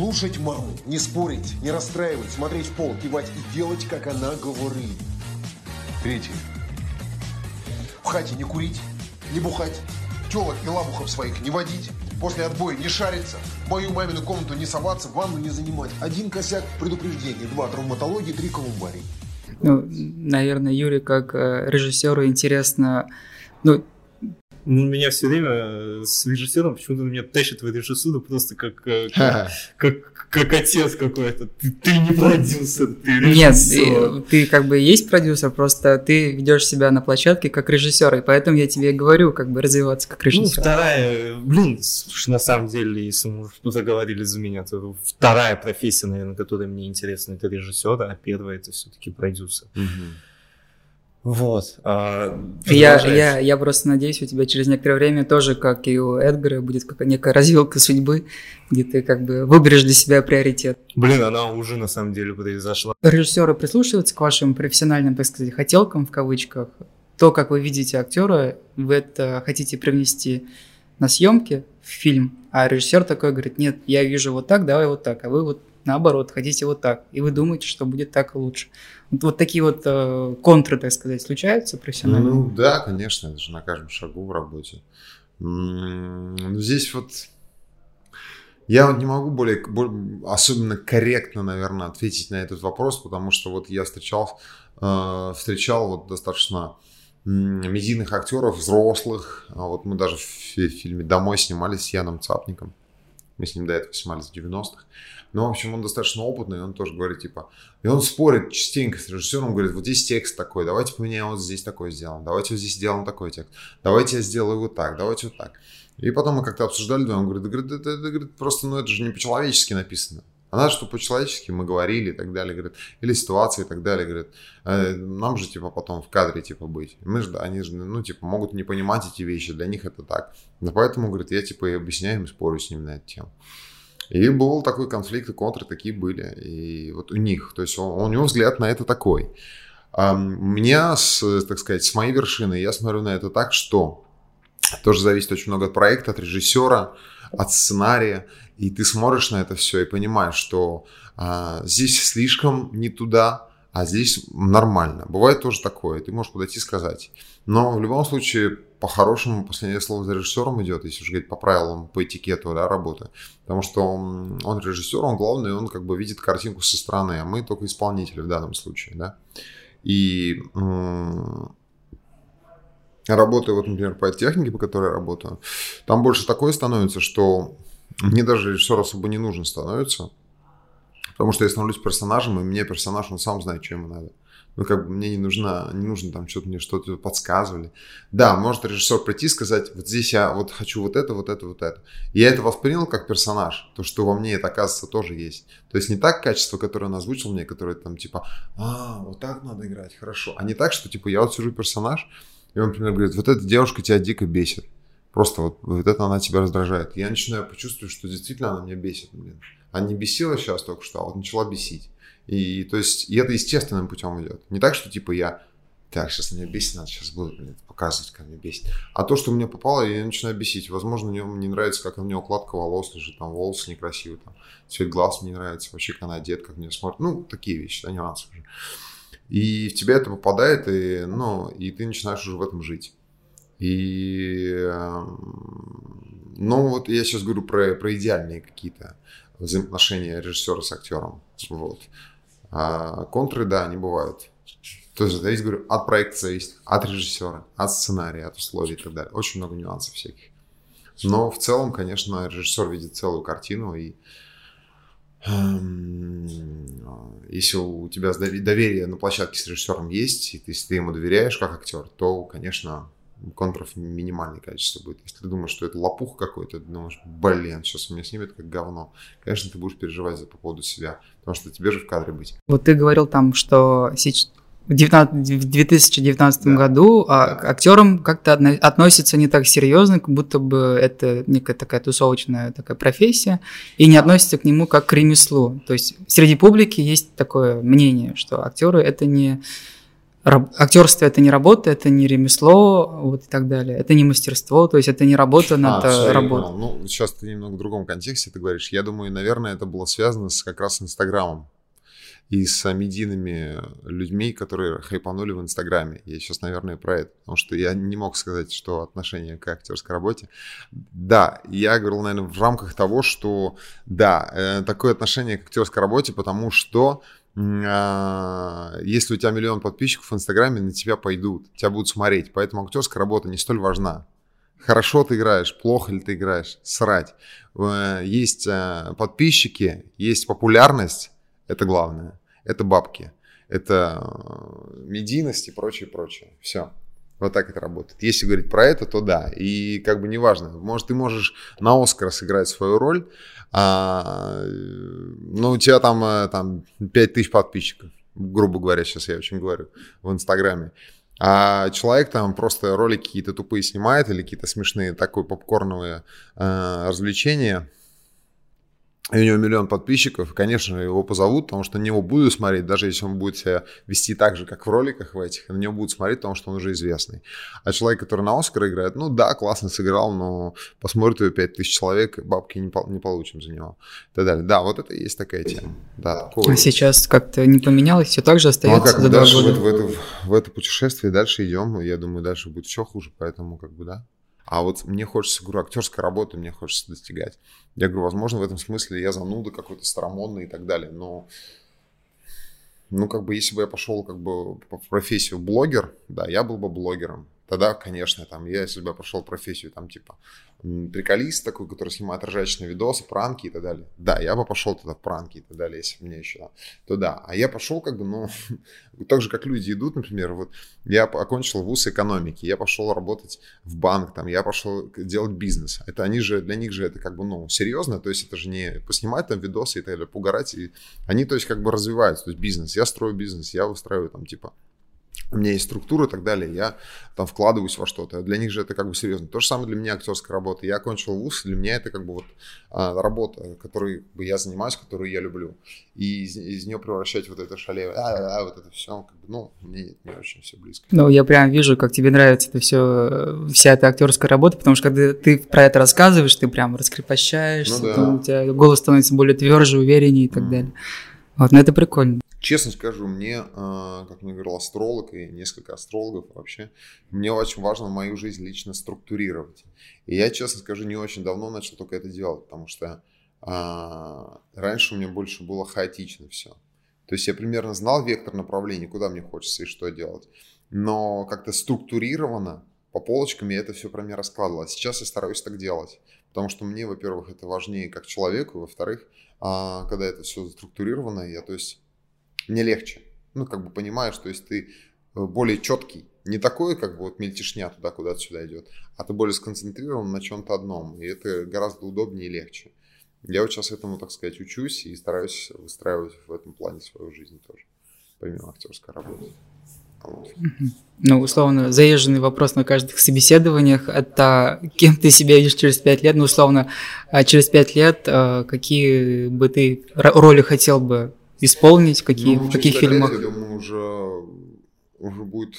Слушать маму, не спорить, не расстраивать, смотреть в пол, кивать и делать, как она говорит. Третье. В хате не курить, не бухать, телок и лабухов своих не водить, после отбоя не шариться, в мою мамину комнату не соваться, ванну не занимать. Один косяк предупреждение, два травматологии, три колумбарий. Ну, наверное, Юрий, как э, режиссеру интересно, ну, меня все время э, с режиссером почему-то меня тащит в режиссуру просто как, э, как, как, как отец какой-то. Ты, ты не продюсер, ты режиссер. Нет, ты, ты как бы есть продюсер, просто ты ведешь себя на площадке как режиссер, и поэтому я тебе говорю, как бы развиваться как режиссер. Ну, вторая, блин, слушай, на самом деле, если мы заговорили за меня, то вторая профессия, наверное, которая мне интересна, это режиссер, а первая это все-таки продюсер. Угу. Вот. А, я, я, я просто надеюсь, у тебя через некоторое время тоже, как и у Эдгара, будет какая некая развилка судьбы, где ты как бы выберешь для себя приоритет. Блин, она уже на самом деле произошла. Режиссеры прислушиваются к вашим профессиональным, так сказать, хотелкам в кавычках. то, как вы видите актера, вы это хотите привнести на съемки в фильм, а режиссер такой говорит, нет, я вижу вот так, давай вот так, а вы вот наоборот хотите вот так, и вы думаете, что будет так лучше. Вот, вот такие вот э, контры, так сказать, случаются профессионально? Ну да, конечно, это же на каждом шагу в работе. Ну, здесь вот я вот не могу более, более особенно корректно, наверное, ответить на этот вопрос, потому что вот я встречал, э, встречал вот достаточно медийных актеров, взрослых. А вот мы даже в фильме «Домой» снимались с Яном Цапником. Мы с ним до этого снимались в 90-х. Ну, в общем, он достаточно опытный, он тоже говорит, типа... И он спорит частенько с режиссером, говорит, вот здесь текст такой, давайте поменяем вот здесь такой сделаем, давайте вот здесь сделаем такой текст, давайте я сделаю вот так, давайте вот так. И потом мы как-то обсуждали, он говорит, говорит, это, это, это, просто, ну, это же не по-человечески написано. А надо, чтобы по-человечески мы говорили и так далее, говорит, или ситуации и так далее, говорит, э, нам же, типа, потом в кадре, типа, быть. Мы же, они же, ну, типа, могут не понимать эти вещи, для них это так. Но поэтому, говорит, я, типа, и объясняю им, спорю с ними на эту тему. И был такой конфликт, и контры такие были. И вот у них, то есть он, у него взгляд на это такой. А меня, с, так сказать, с моей вершины, я смотрю на это так, что тоже зависит очень много от проекта, от режиссера, от сценария. И ты смотришь на это все и понимаешь, что а, здесь слишком не туда, а здесь нормально. Бывает тоже такое, ты можешь подойти и сказать. Но в любом случае, по-хорошему, последнее слово за режиссером идет, если уж говорить по правилам, по этикету да, работы. Потому что он, он режиссер, он главный, он как бы видит картинку со стороны, а мы только исполнители в данном случае. Да? И работая, вот, например, по технике, по которой я работаю, там больше такое становится, что мне даже режиссер особо не нужен становится, потому что я становлюсь персонажем, и мне персонаж, он сам знает, что ему надо. Ну, как бы мне не нужно, не нужно там что-то мне что-то подсказывали. Да, может режиссер прийти и сказать, вот здесь я вот хочу вот это, вот это, вот это. И я это воспринял как персонаж, то, что во мне это, оказывается, тоже есть. То есть не так качество, которое он озвучил мне, которое там типа, а, вот так надо играть, хорошо. А не так, что типа я вот сижу персонаж, и он, например, говорит, вот эта девушка тебя дико бесит. Просто вот, вот это она тебя раздражает. Я начинаю почувствовать, что действительно она меня бесит, блин. А не бесила сейчас только что, а вот начала бесить. И то есть, и это естественным путем идет. Не так, что типа я, так, сейчас меня бесит, надо сейчас буду блин, показывать, как меня бесит. А то, что мне попало, я начинаю бесить. Возможно, мне не нравится, как у нее укладка волос лежит, там волосы некрасивые, там цвет глаз мне не нравится, вообще, как она одет, как мне смотрит. Ну, такие вещи, да, нюансы уже. И в тебя это попадает, и, ну, и ты начинаешь уже в этом жить. И, эм, ну, вот я сейчас говорю про, про идеальные какие-то взаимоотношения режиссера с актером. Вот. А контры, да, они бывают. То есть, зависит, говорю, от проекта зависит, от режиссера, от сценария, от условий и так далее. Очень много нюансов всяких. Но в целом, конечно, режиссер видит целую картину, и Эм, если у тебя доверие на площадке с режиссером есть, и если ты ему доверяешь как актер, то, конечно, контров минимальное количество будет. Если ты думаешь, что это лопух какой-то, ты думаешь, блин, сейчас меня снимет как говно. Конечно, ты будешь переживать за по поводу себя, потому что тебе же в кадре быть. Вот ты говорил там, что сейчас в 2019 да. году а, да. актерам как-то относятся не так серьезно, как будто бы это некая такая тусовочная такая профессия, и не относятся к нему как к ремеслу. То есть среди публики есть такое мнение, что актеры это не актерство это не работа, это не ремесло, вот и так далее. Это не мастерство, то есть это не работа над а, работой. Ну, сейчас ты немного в другом контексте ты говоришь. Я думаю, наверное, это было связано с как раз Инстаграмом и с медийными людьми, которые хайпанули в Инстаграме. Я сейчас, наверное, про это, потому что я не мог сказать, что отношение к актерской работе. Да, я говорил, наверное, в рамках того, что да, э, такое отношение к актерской работе, потому что если у тебя миллион подписчиков в Инстаграме, на тебя пойдут, тебя будут смотреть. Поэтому актерская работа не столь важна. Хорошо ты играешь, плохо ли ты играешь, срать. Э, есть э, подписчики, есть популярность, это главное это бабки, это э, медийность и прочее, прочее. Все. Вот так это работает. Если говорить про это, то да. И как бы неважно. Может, ты можешь на Оскар сыграть свою роль, а, но у тебя там, э, там 5 тысяч подписчиков, грубо говоря, сейчас я очень говорю, в Инстаграме. А человек там просто ролики какие-то тупые снимает или какие-то смешные такой попкорновые э, развлечения – и у него миллион подписчиков, конечно, его позовут, потому что на него будут смотреть, даже если он будет себя вести так же, как в роликах в этих, на него будут смотреть, потому что он уже известный. А человек, который на Оскар играет, ну да, классно сыграл, но посмотрит его 5000 человек, бабки не, не получим за него. И так далее. Да, вот это и есть такая тема. Да, такого... А сейчас как-то не поменялось, все так же остается ну, а как, за дальше два года? В, в, это, в это путешествие дальше идем, я думаю, дальше будет еще хуже, поэтому как бы да. А вот мне хочется, говорю, актерская работа, мне хочется достигать. Я говорю, возможно, в этом смысле я зануда какой-то старомодный и так далее, но ну, как бы, если бы я пошел, как бы, в профессию блогер, да, я был бы блогером. Тогда, конечно, там, я, если бы я пошел в профессию, там, типа, приколист такой, который снимает ржачные видосы, пранки и так далее. Да, я бы пошел тогда в пранки и так далее, если бы мне еще, то да. А я пошел как бы, ну, так же, как люди идут, например, вот я окончил вуз экономики, я пошел работать в банк, там, я пошел делать бизнес. Это они же, для них же это как бы, ну, серьезно, то есть это же не поснимать там видосы и так далее, пугарать, и они, то есть, как бы развиваются, то есть бизнес. Я строю бизнес, я выстраиваю там, типа, у меня есть структура и так далее, я там вкладываюсь во что-то. Для них же это как бы серьезно. То же самое для меня актерская работа. Я окончил вуз, для меня это как бы вот а, работа, которой бы я занимаюсь, которую я люблю. И из, из нее превращать вот это шале, а, а, вот это все, как бы, ну, мне не очень все близко. Ну, я прям вижу, как тебе нравится это все, вся эта актерская работа, потому что когда ты про это рассказываешь, ты прям раскрепощаешься, ну, да. у тебя голос становится более тверже, увереннее и так mm. далее. Вот, ну это прикольно. Честно скажу, мне, а, как мне говорил астролог и несколько астрологов вообще, мне очень важно мою жизнь лично структурировать. И я, честно скажу, не очень давно начал только это делать, потому что а, раньше у меня больше было хаотично все. То есть я примерно знал вектор направления, куда мне хочется и что делать. Но как-то структурированно, по полочкам я это все про меня раскладывал. А сейчас я стараюсь так делать. Потому что мне, во-первых, это важнее как человеку, во-вторых, а, когда это все структурировано, я, то есть мне легче. Ну, как бы понимаешь, то есть ты э, более четкий. Не такой, как бы вот мельтешня туда, куда-то сюда идет, а ты более сконцентрирован на чем-то одном. И это гораздо удобнее и легче. Я вот сейчас этому, так сказать, учусь и стараюсь выстраивать в этом плане свою жизнь тоже, помимо актерской работы. Ну, условно, заезженный вопрос на каждых собеседованиях – это кем ты себя видишь через пять лет? Ну, условно, а через пять лет э, какие бы ты роли хотел бы исполнить, какие, ну, в каких фильмах? Я думаю, уже, уже будет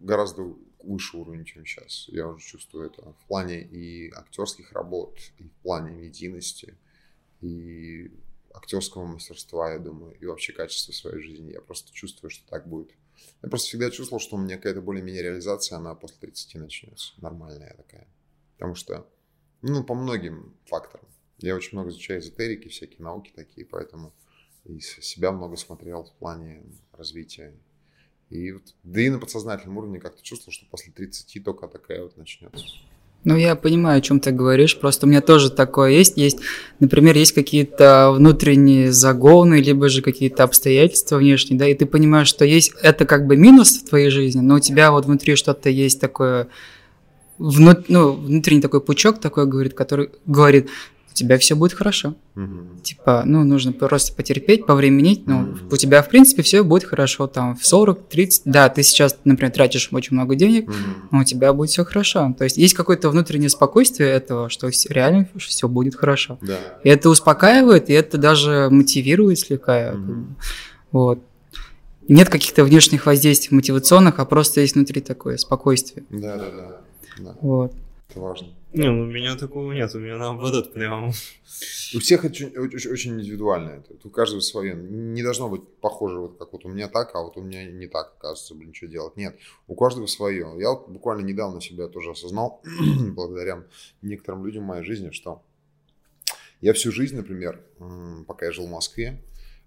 гораздо выше уровень, чем сейчас. Я уже чувствую это в плане и актерских работ, и в плане медийности, и актерского мастерства, я думаю, и вообще качества своей жизни. Я просто чувствую, что так будет. Я просто всегда чувствовал, что у меня какая-то более-менее реализация, она после 30 начнется. Нормальная такая. Потому что, ну, по многим факторам. Я очень много изучаю эзотерики, всякие науки такие, поэтому и себя много смотрел в плане развития. И вот, да и на подсознательном уровне как-то чувствовал, что после 30 только такая вот начнется. Ну, я понимаю, о чем ты говоришь. Просто у меня тоже такое есть. Есть, например, есть какие-то внутренние загоны, либо же какие-то обстоятельства внешние, да, и ты понимаешь, что есть это как бы минус в твоей жизни, но у тебя вот внутри что-то есть такое, внут, ну, внутренний такой пучок такой говорит, который говорит, тебя все будет хорошо. Угу. Типа, ну, нужно просто потерпеть, повременить, ну, угу. у тебя, в принципе, все будет хорошо, там, в 40, 30, да, ты сейчас, например, тратишь очень много денег, угу. но у тебя будет все хорошо. То есть есть какое-то внутреннее спокойствие этого, что реально все будет хорошо. Да. И это успокаивает, и это даже мотивирует слегка. Угу. Вот. Нет каких-то внешних воздействий мотивационных, а просто есть внутри такое спокойствие. Да, да, да. да. Вот. Это важно. Не, ну у меня такого нет, у меня наоборот прям... У всех очень, очень, очень индивидуально это, у каждого свое. Не должно быть похоже, вот как вот у меня так, а вот у меня не так, оказывается, блин, что делать. Нет, у каждого свое. Я вот буквально недавно себя тоже осознал, благодаря некоторым людям в моей жизни, что я всю жизнь, например, пока я жил в Москве,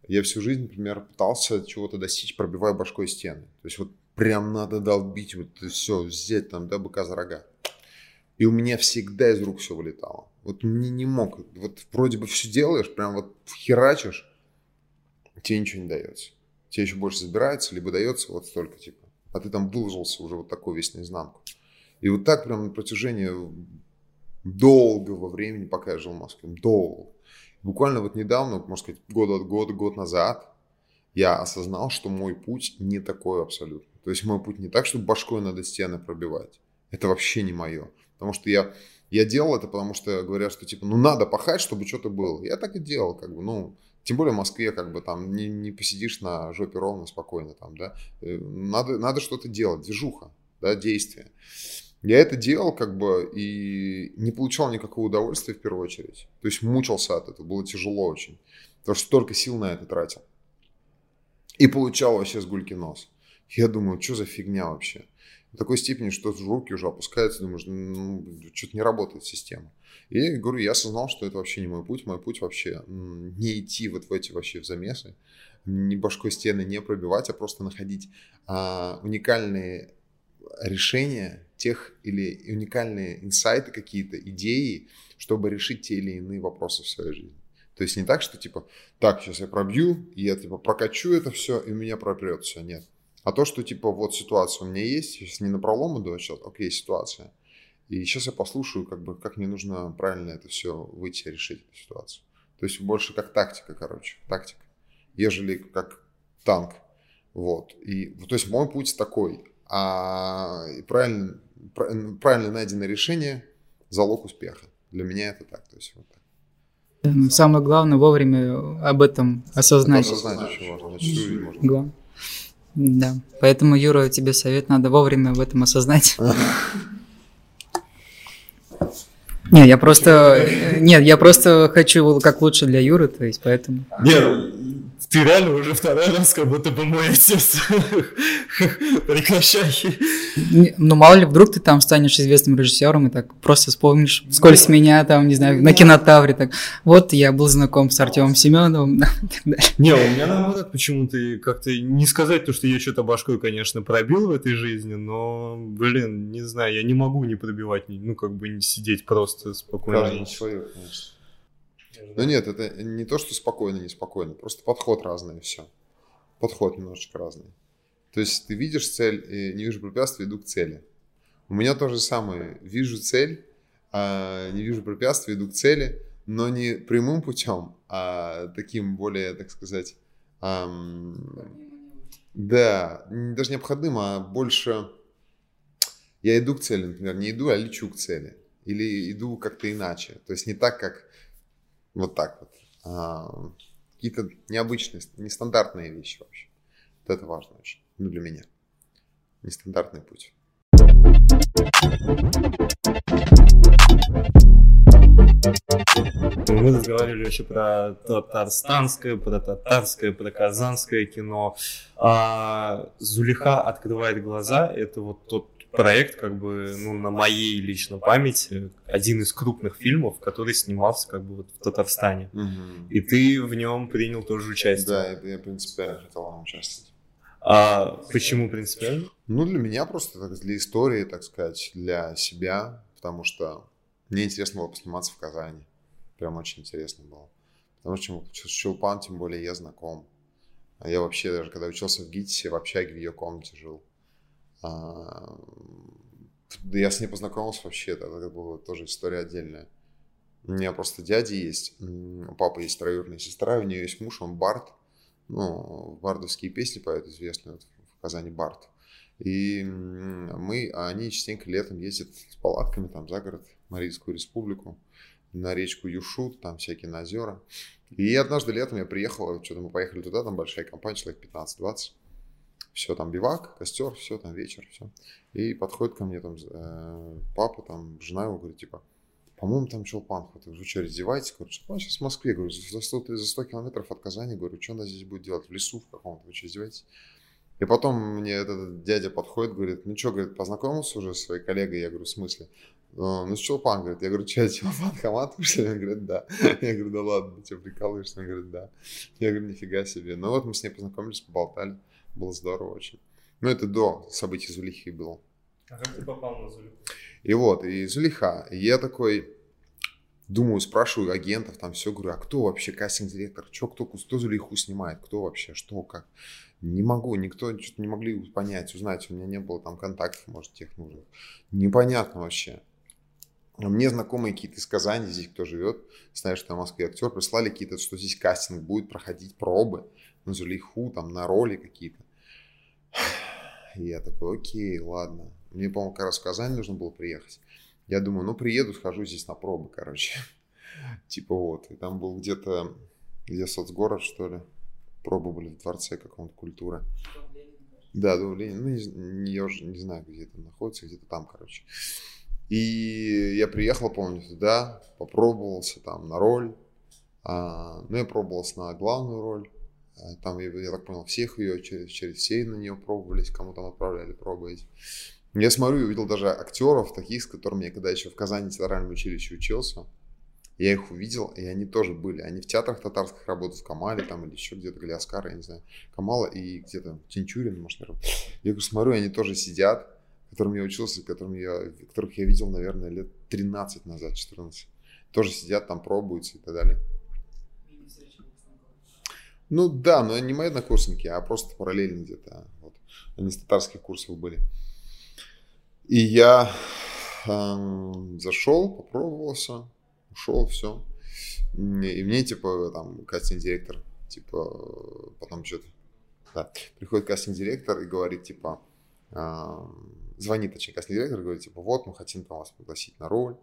я всю жизнь, например, пытался чего-то достичь, пробивая башкой стены. То есть вот прям надо долбить, вот все, взять там, да, быка за рога. И у меня всегда из рук все вылетало. Вот мне не мог. Вот вроде бы все делаешь, прям вот херачишь, тебе ничего не дается. Тебе еще больше забирается, либо дается вот столько типа. А ты там выложился уже вот такой весь наизнанку. И вот так прям на протяжении долгого времени, пока я жил в Москве, долго. Буквально вот недавно, можно сказать, год от года, год назад, я осознал, что мой путь не такой абсолютно. То есть мой путь не так, что башкой надо стены пробивать. Это вообще не мое. Потому что я Я делал это, потому что говорят, что типа, ну надо пахать, чтобы что-то было. Я так и делал, как бы, ну, тем более в Москве, как бы там не, не посидишь на жопе ровно, спокойно там, да. Э, надо, надо что-то делать, движуха, да, действие. Я это делал, как бы, и не получал никакого удовольствия в первую очередь. То есть мучился от этого, было тяжело очень. Потому что столько сил на это тратил. И получал вообще с гульки нос. Я думаю, что за фигня вообще? В такой степени, что руки уже опускаются, думаешь, ну, что-то не работает система. И говорю, я осознал, что это вообще не мой путь. Мой путь вообще не идти вот в эти вообще в замесы, не башкой стены не пробивать, а просто находить а, уникальные решения тех или уникальные инсайты какие-то, идеи, чтобы решить те или иные вопросы в своей жизни. То есть не так, что типа, так, сейчас я пробью, я типа прокачу это все, и меня пропрет все. Нет. А то, что типа вот ситуация у меня есть, сейчас не на пролом иду, а сейчас, окей, ситуация. И сейчас я послушаю, как бы, как мне нужно правильно это все выйти и решить эту ситуацию. То есть больше как тактика, короче, тактика, ежели как танк. Вот. И, то есть мой путь такой. А правильно, правильно найденное решение – залог успеха. Для меня это так. То есть вот так. Самое главное вовремя об этом осознать. Это осознать очень важно. Зачастую можно. Главное. Да. Поэтому, Юра, тебе совет надо вовремя об этом осознать. Нет, я просто... Нет, я просто хочу как лучше для Юры, то есть поэтому... Нет, ты реально уже второй раз как будто бы мой отец. Прекращай. Ну, мало ли, вдруг ты там станешь известным режиссером и так просто вспомнишь, сколько с меня там, не знаю, на кинотавре так. Вот я был знаком с Артемом Семеновым. Не, у меня наоборот почему-то как-то не сказать то, что я что-то башкой, конечно, пробил в этой жизни, но, блин, не знаю, я не могу не пробивать, ну, как бы не сидеть просто спокойно. Каждый человек, конечно. Ну нет, это не то, что спокойно, неспокойно, просто подход разный и все. Подход немножечко разный. То есть ты видишь цель, и не вижу препятствий, иду к цели. У меня то же самое. Вижу цель, а не вижу препятствий, иду к цели, но не прямым путем, а таким более, так сказать, эм, да, даже не обходным, а больше я иду к цели, например, не иду, а лечу к цели. Или иду как-то иначе. То есть не так, как вот так вот. Какие-то необычные, нестандартные вещи вообще. Вот это важно очень. Ну, для меня. Нестандартный путь. Мы разговаривали вообще про татарстанское, про татарское, про казанское кино. А Зулиха открывает глаза. Это вот тот проект, как бы, ну, на моей лично памяти, один из крупных фильмов, который снимался, как бы, вот в Татарстане. Угу. И ты в нем принял тоже участие. Да, я, я принципиально хотел вам участвовать. А почему принципиально? Ну, для меня просто, так, для истории, так сказать, для себя, потому что мне интересно было посниматься в Казани. Прям очень интересно было. Потому что с Чулпан, тем более, я знаком. А я вообще, даже когда учился в ГИТИСе, в общаге в ее комнате жил. А, я с ней познакомился вообще, это, была тоже история отдельная. У меня просто дядя есть, у папы есть троюродная сестра, у нее есть муж, он Барт. Ну, бардовские песни поют известные вот, в Казани Барт. И мы, а они частенько летом ездят с палатками там за город, Марийскую республику, на речку Юшут, там всякие на озера. И однажды летом я приехал, что-то мы поехали туда, там большая компания, человек 15-20 все там бивак, костер, все там вечер, все. И подходит ко мне там э, папа, там жена его говорит, типа, по-моему, там Чулпан ходит. Вы что, раздеваетесь? Говорю, Чулпан сейчас в Москве. Говорю, за 100, за 100 километров от Казани. Говорю, что она здесь будет делать? В лесу в каком-то? Вы что, издеваетесь? И потом мне этот дядя подходит, говорит, ну что, говорит, познакомился уже с своей коллегой? Я говорю, в смысле? Ну, с Чулпан, говорит. Я говорю, что, Чулпан Хаматов, что ли? Он говорит, да. Я говорю, да ладно, ты что, прикалываешься? Он говорит, да. Я говорю, нифига себе. Ну вот мы с ней познакомились, поболтали. Было здорово очень. Но это до событий Зулихи было. А как ты попал на Зулиху? И вот, и Зулиха. И я такой думаю, спрашиваю агентов, там все, говорю, а кто вообще кастинг-директор? Что, кто, кто Зулиху снимает? Кто вообще? Что, как? Не могу, никто что-то не могли понять, узнать. У меня не было там контактов, может, тех нужных. Непонятно вообще. Мне знакомые какие-то из Казани, здесь кто живет, знаешь, что в Москве актер, прислали какие-то, что здесь кастинг будет проходить, пробы на Зулейху, там, на роли какие-то. И я такой, окей, ладно. Мне, по-моему, как раз в Казань нужно было приехать. Я думаю, ну, приеду, схожу здесь на пробы, короче. Типа вот. И там был где-то, где соцгород, что ли. Пробы были в дворце какого-то культуры. Да, Дом Ленина. Ну, не, я уже не знаю, где это находится, где-то там, короче. И я приехал, помню, туда, попробовался там на роль. А, ну, я пробовался на главную роль. А, там, я, так понял, всех ее, через, через все на нее пробовались, кому там отправляли пробовать. Я смотрю и увидел даже актеров, таких, с которыми я когда еще в Казани театральном училище учился. Я их увидел, и они тоже были. Они в театрах татарских работают, в Камале там или еще где-то, или Оскара, я не знаю. Камала и где-то Тинчурин, может, наверное. Я говорю, смотрю, они тоже сидят, которым я учился, которым я, которых я видел, наверное, лет 13 назад, 14. Тоже сидят там, пробуются и так далее. Ну да, но не мои однокурсники, а просто параллельно где-то. Вот. Они с татарских курсов были. И я э, зашел, попробовался, ушел, все. И мне, типа, там, кастинг-директор, типа, потом что-то, да, приходит кастинг-директор и говорит, типа, э, звонит, точнее, кастинг-директор, говорит, типа, вот, мы хотим там вас пригласить на роль,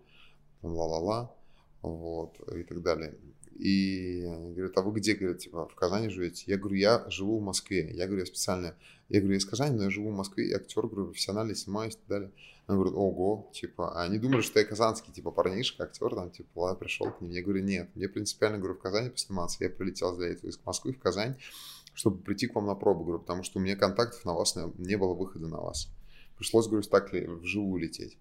ла-ла-ла, вот, и так далее. И говорят, а вы где, говорят, типа, в Казани живете? Я говорю, я живу в Москве. Я говорю, я специально, я говорю, я из Казани, но я живу в Москве, я актер, говорю, профессионально снимаюсь и так далее. Она говорит, ого, типа, а они думали, что я казанский, типа, парнишка, актер, там, типа, ладно, пришел к ним. Я говорю, нет, мне принципиально, говорю, в Казани посниматься. Я прилетел для этого из Москвы в Казань, чтобы прийти к вам на пробу, говорю, потому что у меня контактов на вас не было выхода на вас. Пришлось, говорю, так ли, вживую лететь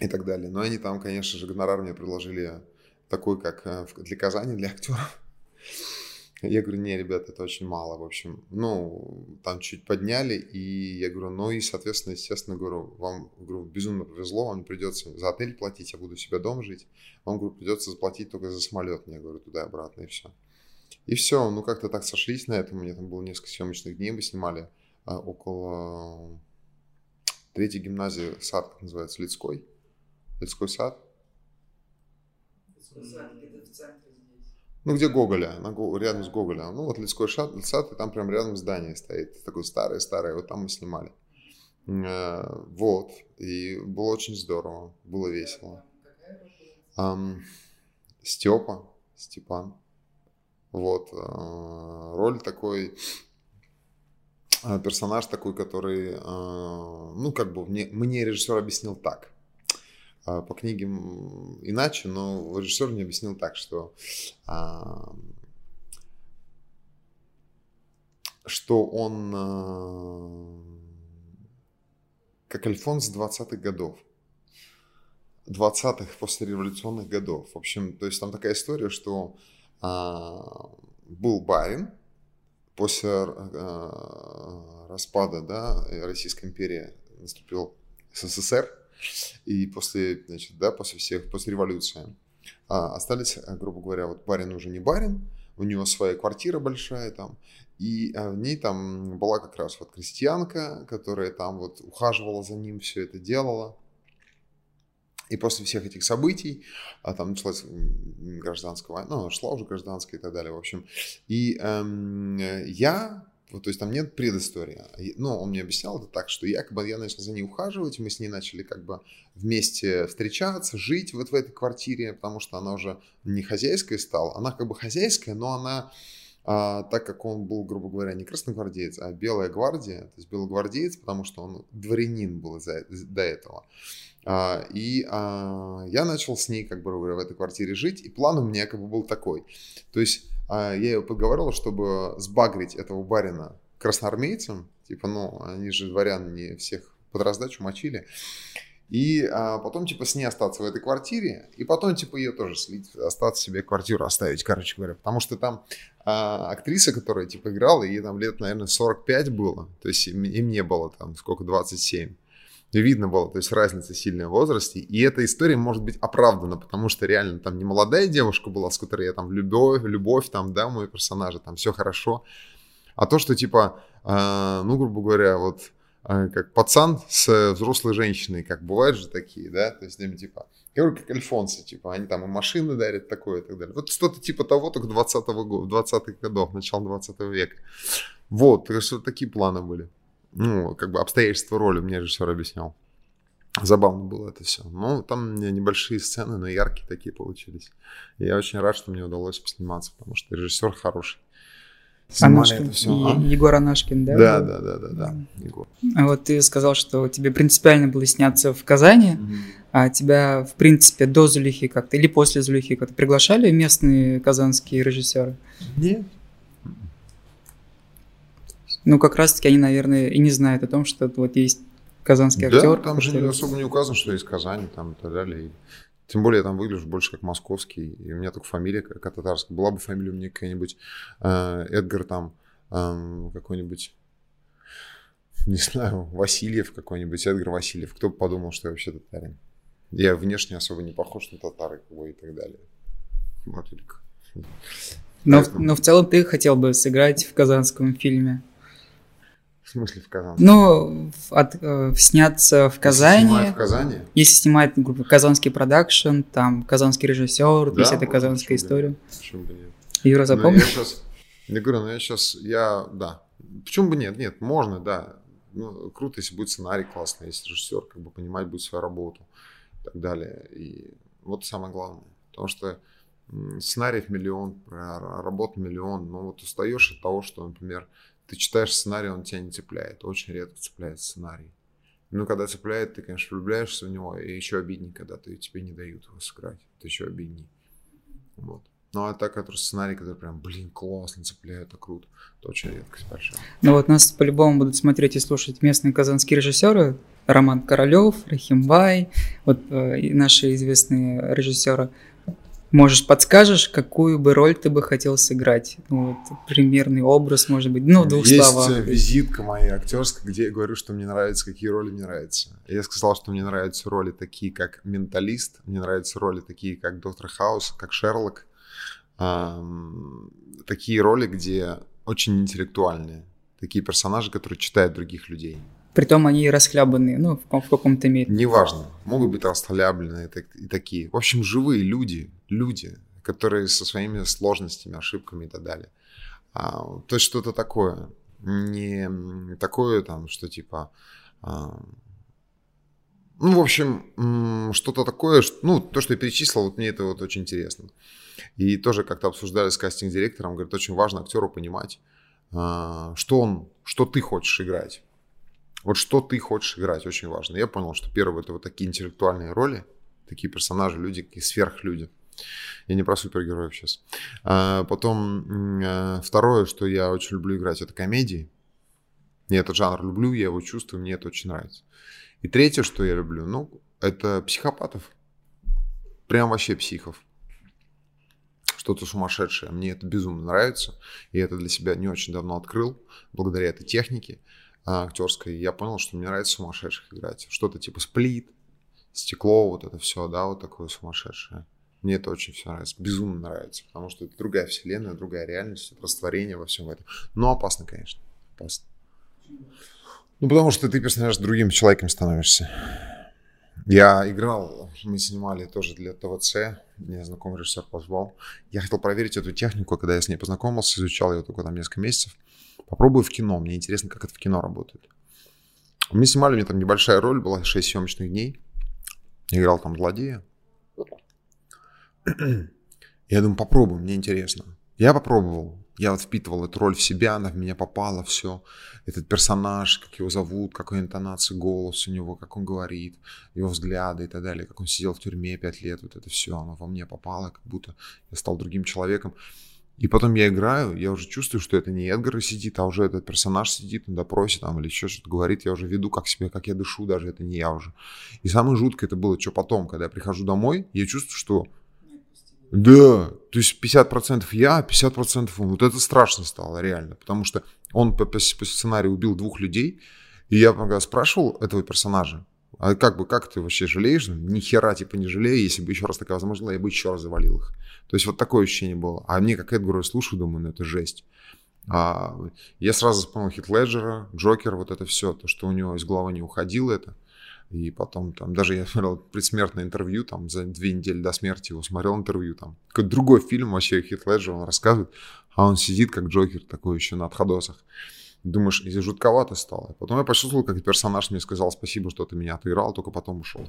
и так далее. Но они там, конечно же, гонорар мне предложили такой, как э, для Казани, для актеров. Я говорю, не, ребята, это очень мало, в общем. Ну, там чуть подняли, и я говорю, ну и, соответственно, естественно, говорю, вам, говорю, безумно повезло, вам придется за отель платить, я буду у себя дома жить. Вам, говорю, придется заплатить только за самолет, мне, говорю, туда и обратно, и все. И все, ну как-то так сошлись на этом, у меня там было несколько съемочных дней, мы снимали а, около третьей гимназии, сад, как называется, Лицкой. Лицкой сад. В центре ну, где Гоголя, на, рядом с Гоголя. Ну, вот Лицкой сад, сад, и там прям рядом здание стоит. Такое старое-старое, вот там мы снимали. Э, вот, и было очень здорово, было весело. Um, Степа, Степан. Вот, uh, роль такой, uh, персонаж такой, который, uh, ну, как бы мне, мне режиссер объяснил так – по книге иначе, но режиссер мне объяснил так, что а, что он а, как Альфонс 20-х годов. 20-х послереволюционных годов. В общем, то есть там такая история, что а, был барин после а, распада да, Российской империи наступил СССР, и после, значит, да, после всех, после революции а, остались, э, грубо говоря, вот барин уже не барин, у него своя квартира большая там, и а, в ней там была как раз вот крестьянка, которая там вот ухаживала за ним, все это делала. И после всех этих событий, а там началась гражданская война, ну, шла уже гражданская и так далее, в общем. И эм, я вот, то есть там нет предыстории. Но он мне объяснял это так, что якобы я начал за ней ухаживать, мы с ней начали как бы вместе встречаться, жить вот в этой квартире, потому что она уже не хозяйская стала. Она как бы хозяйская, но она, а, так как он был, грубо говоря, не красногвардеец, а белая гвардия, то есть белогвардеец, потому что он дворянин был за, до этого. А, и а, я начал с ней, как бы говоря, в этой квартире жить, и план у меня как бы был такой. То есть я ее подговорил, чтобы сбагрить этого барина красноармейцам, типа, ну, они же дворян не всех под раздачу мочили, и а, потом, типа, с ней остаться в этой квартире, и потом, типа, ее тоже слить, остаться себе квартиру оставить, короче говоря. Потому что там а, актриса, которая, типа, играла, ей там лет, наверное, 45 было, то есть им, им не было там сколько, 27 видно было, то есть разница сильная в возрасте, и эта история может быть оправдана, потому что реально там не молодая девушка была, с которой я там любовь, любовь там, да, мой персонаж, там все хорошо, а то, что типа, э, ну, грубо говоря, вот э, как пацан с взрослой женщиной, как бывают же такие, да, то есть, ну, типа, говорю, как альфонсы, типа, они там и машины дарят такое и так далее. Вот что-то типа того, только 20-го года, 20-х годов, начала 20 века. Вот, так что такие планы были ну, как бы обстоятельства роли мне режиссер объяснял. Забавно было это все. Ну, там небольшие сцены, но яркие такие получились. И я очень рад, что мне удалось посниматься, потому что режиссер хороший. Снимали Анашкин, это все. А? Егор Анашкин, да? Да, да, да, да, да, Егор. А вот ты сказал, что тебе принципиально было сняться в Казани, mm-hmm. а тебя, в принципе, до Зулихи как-то или после Зулихи как-то приглашали местные казанские режиссеры? Нет. Ну, как раз-таки они, наверное, и не знают о том, что вот есть казанский актер. Да, там же особо не указано, что из Казани там и так далее. И, тем более я там выгляжу больше как московский, и у меня только фамилия как татарская. Была бы фамилия у меня какая-нибудь э, Эдгар там, э, какой-нибудь, не знаю, Васильев какой-нибудь, Эдгар Васильев. Кто бы подумал, что я вообще татарин. Я внешне особо не похож на татары и так далее. Вот, но, но в целом ты хотел бы сыграть в казанском фильме? В смысле в Казани? Ну, от, э, сняться в Казани. Если снимать в Казани? Если снимает группа Казанский продакшн, там казанский режиссер, да, если это казанская история. Почему бы нет? Юра, запомнил? Ну, я, сейчас, я говорю, ну я сейчас, я, да. Почему бы нет? Нет, можно, да. Ну, круто, если будет сценарий классный, если режиссер как бы понимать будет свою работу и так далее. И вот самое главное. Потому что сценариев миллион, работ миллион, но вот устаешь от того, что, например, ты читаешь сценарий, он тебя не цепляет. Очень редко цепляет сценарий. Ну, когда цепляет, ты, конечно, влюбляешься в него, и еще обиднее, когда ты, тебе не дают его сыграть. Это еще обиднее. Вот. Ну, а так, который сценарий, который прям, блин, классно цепляет, это круто, это очень редкость большая. Ну, вот нас по-любому будут смотреть и слушать местные казанские режиссеры. Роман Королев, Рахимбай, вот э, наши известные режиссеры. Можешь, подскажешь, какую бы роль ты бы хотел сыграть? Ну, вот, примерный образ, может быть, ну, в двух Есть словах. Есть визитка моя актерская, где я говорю, что мне нравится, какие роли мне нравятся. Я сказал, что мне нравятся роли такие, как «Менталист», мне нравятся роли такие, как «Доктор Хаус», как «Шерлок». Эм, такие роли, где очень интеллектуальные. Такие персонажи, которые читают других людей. Притом они расхлябанные, ну, в, в каком-то мере. Неважно. Могут быть расхлябанные и такие. В общем, живые люди, люди, которые со своими сложностями, ошибками и так далее. А, то есть что-то такое. Не такое там, что типа... А, ну, в общем, что-то такое, ну, то, что я перечислил, вот мне это вот очень интересно. И тоже как-то обсуждали с кастинг-директором, говорит, очень важно актеру понимать, а, что он, что ты хочешь играть. Вот что ты хочешь играть, очень важно. Я понял, что первое это вот такие интеллектуальные роли, такие персонажи, люди, такие сверхлюди. Я не про супергероев сейчас. А потом а, второе, что я очень люблю играть, это комедии. Я этот жанр люблю, я его чувствую, мне это очень нравится. И третье, что я люблю, ну, это психопатов. Прям вообще психов. Что-то сумасшедшее. Мне это безумно нравится. И это для себя не очень давно открыл, благодаря этой технике. А, актерской, я понял, что мне нравится сумасшедших играть. Что-то типа сплит, стекло, вот это все, да, вот такое сумасшедшее. Мне это очень все нравится, безумно нравится, потому что это другая вселенная, другая реальность, растворение во всем этом. Но опасно, конечно, опасно. Ну, потому что ты персонаж другим человеком становишься. Я играл, мы снимали тоже для ТВЦ, мне знакомый режиссер позвал. Я хотел проверить эту технику, когда я с ней познакомился, изучал ее только там несколько месяцев. Попробую в кино. Мне интересно, как это в кино работает. Мы снимали, меня там небольшая роль была, 6 съемочных дней. Играл там злодея. Я думаю, попробуем, мне интересно. Я попробовал. Я вот впитывал эту роль в себя, она в меня попала, все. Этот персонаж, как его зовут, какой интонации голос у него, как он говорит, его взгляды и так далее, как он сидел в тюрьме пять лет, вот это все, оно во мне попало, как будто я стал другим человеком. И потом я играю, я уже чувствую, что это не Эдгар сидит, а уже этот персонаж сидит на допросе там или еще что-то говорит. Я уже веду как себе, как я дышу, даже это не я уже. И самое жуткое это было, что потом, когда я прихожу домой, я чувствую, что да, то есть 50% я, 50% он. Вот это страшно стало реально, потому что он по, по, по сценарию убил двух людей, и я когда спрашивал этого персонажа, а как бы, как ты вообще жалеешь? Ни хера типа не жалею, если бы еще раз такая возможность была, я бы еще раз завалил их. То есть вот такое ощущение было. А мне как Эдгару я слушаю, думаю, ну это жесть. А я сразу вспомнил Хит Леджера, Джокер, вот это все, то, что у него из головы не уходило это. И потом там, даже я смотрел предсмертное интервью, там за две недели до смерти его смотрел интервью, там какой-то другой фильм вообще Хит Леджер, он рассказывает, а он сидит как Джокер такой еще на отходосах. Думаешь, и жутковато стало. Потом я почувствовал, как персонаж мне сказал спасибо, что ты меня отыграл, только потом ушел.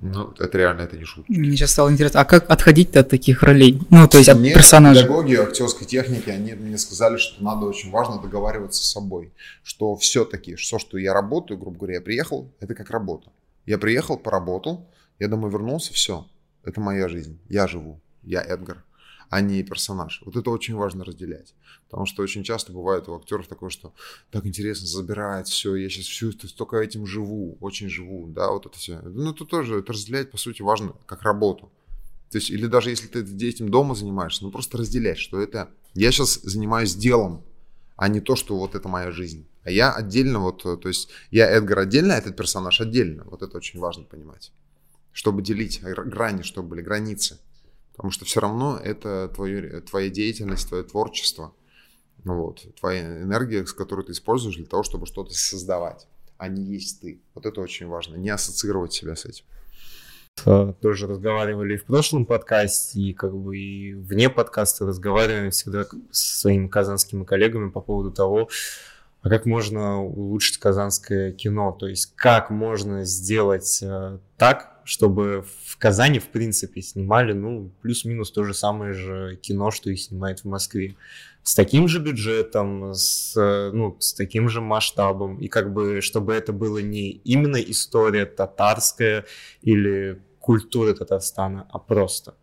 Ну, это реально, это не шутка. Мне сейчас стало интересно, а как отходить от таких ролей? Ну, то есть от Мне персонажа. педагоги актерской техники, они мне сказали, что надо очень важно договариваться с собой. Что все-таки, все, что я работаю, грубо говоря, я приехал, это как работа. Я приехал, поработал, я домой вернулся, все. Это моя жизнь. Я живу. Я Эдгар, а не персонаж. Вот это очень важно разделять. Потому что очень часто бывает у актеров такое, что так интересно, забирает все, я сейчас всю столько этим живу, очень живу, да, вот это все. Ну, это тоже, это разделять, по сути, важно, как работу. То есть, или даже если ты этим дома занимаешься, ну, просто разделять, что это я сейчас занимаюсь делом, а не то, что вот это моя жизнь. А я отдельно, вот, то есть, я Эдгар отдельно, а этот персонаж отдельно. Вот это очень важно понимать. Чтобы делить грани, чтобы были границы. Потому что все равно это твое, твоя деятельность, твое творчество. Вот, твоя энергия, которой ты используешь для того, чтобы что-то создавать, а не есть ты. Вот это очень важно, не ассоциировать себя с этим. Тоже разговаривали в прошлом подкасте, и как бы и вне подкаста разговариваем всегда со своими казанскими коллегами по поводу того, а как можно улучшить казанское кино, то есть как можно сделать э, так, чтобы в Казани, в принципе, снимали, ну, плюс-минус то же самое же кино, что и снимает в Москве. С таким же бюджетом, с, ну, с таким же масштабом. И как бы, чтобы это было не именно история татарская или культура Татарстана, а просто.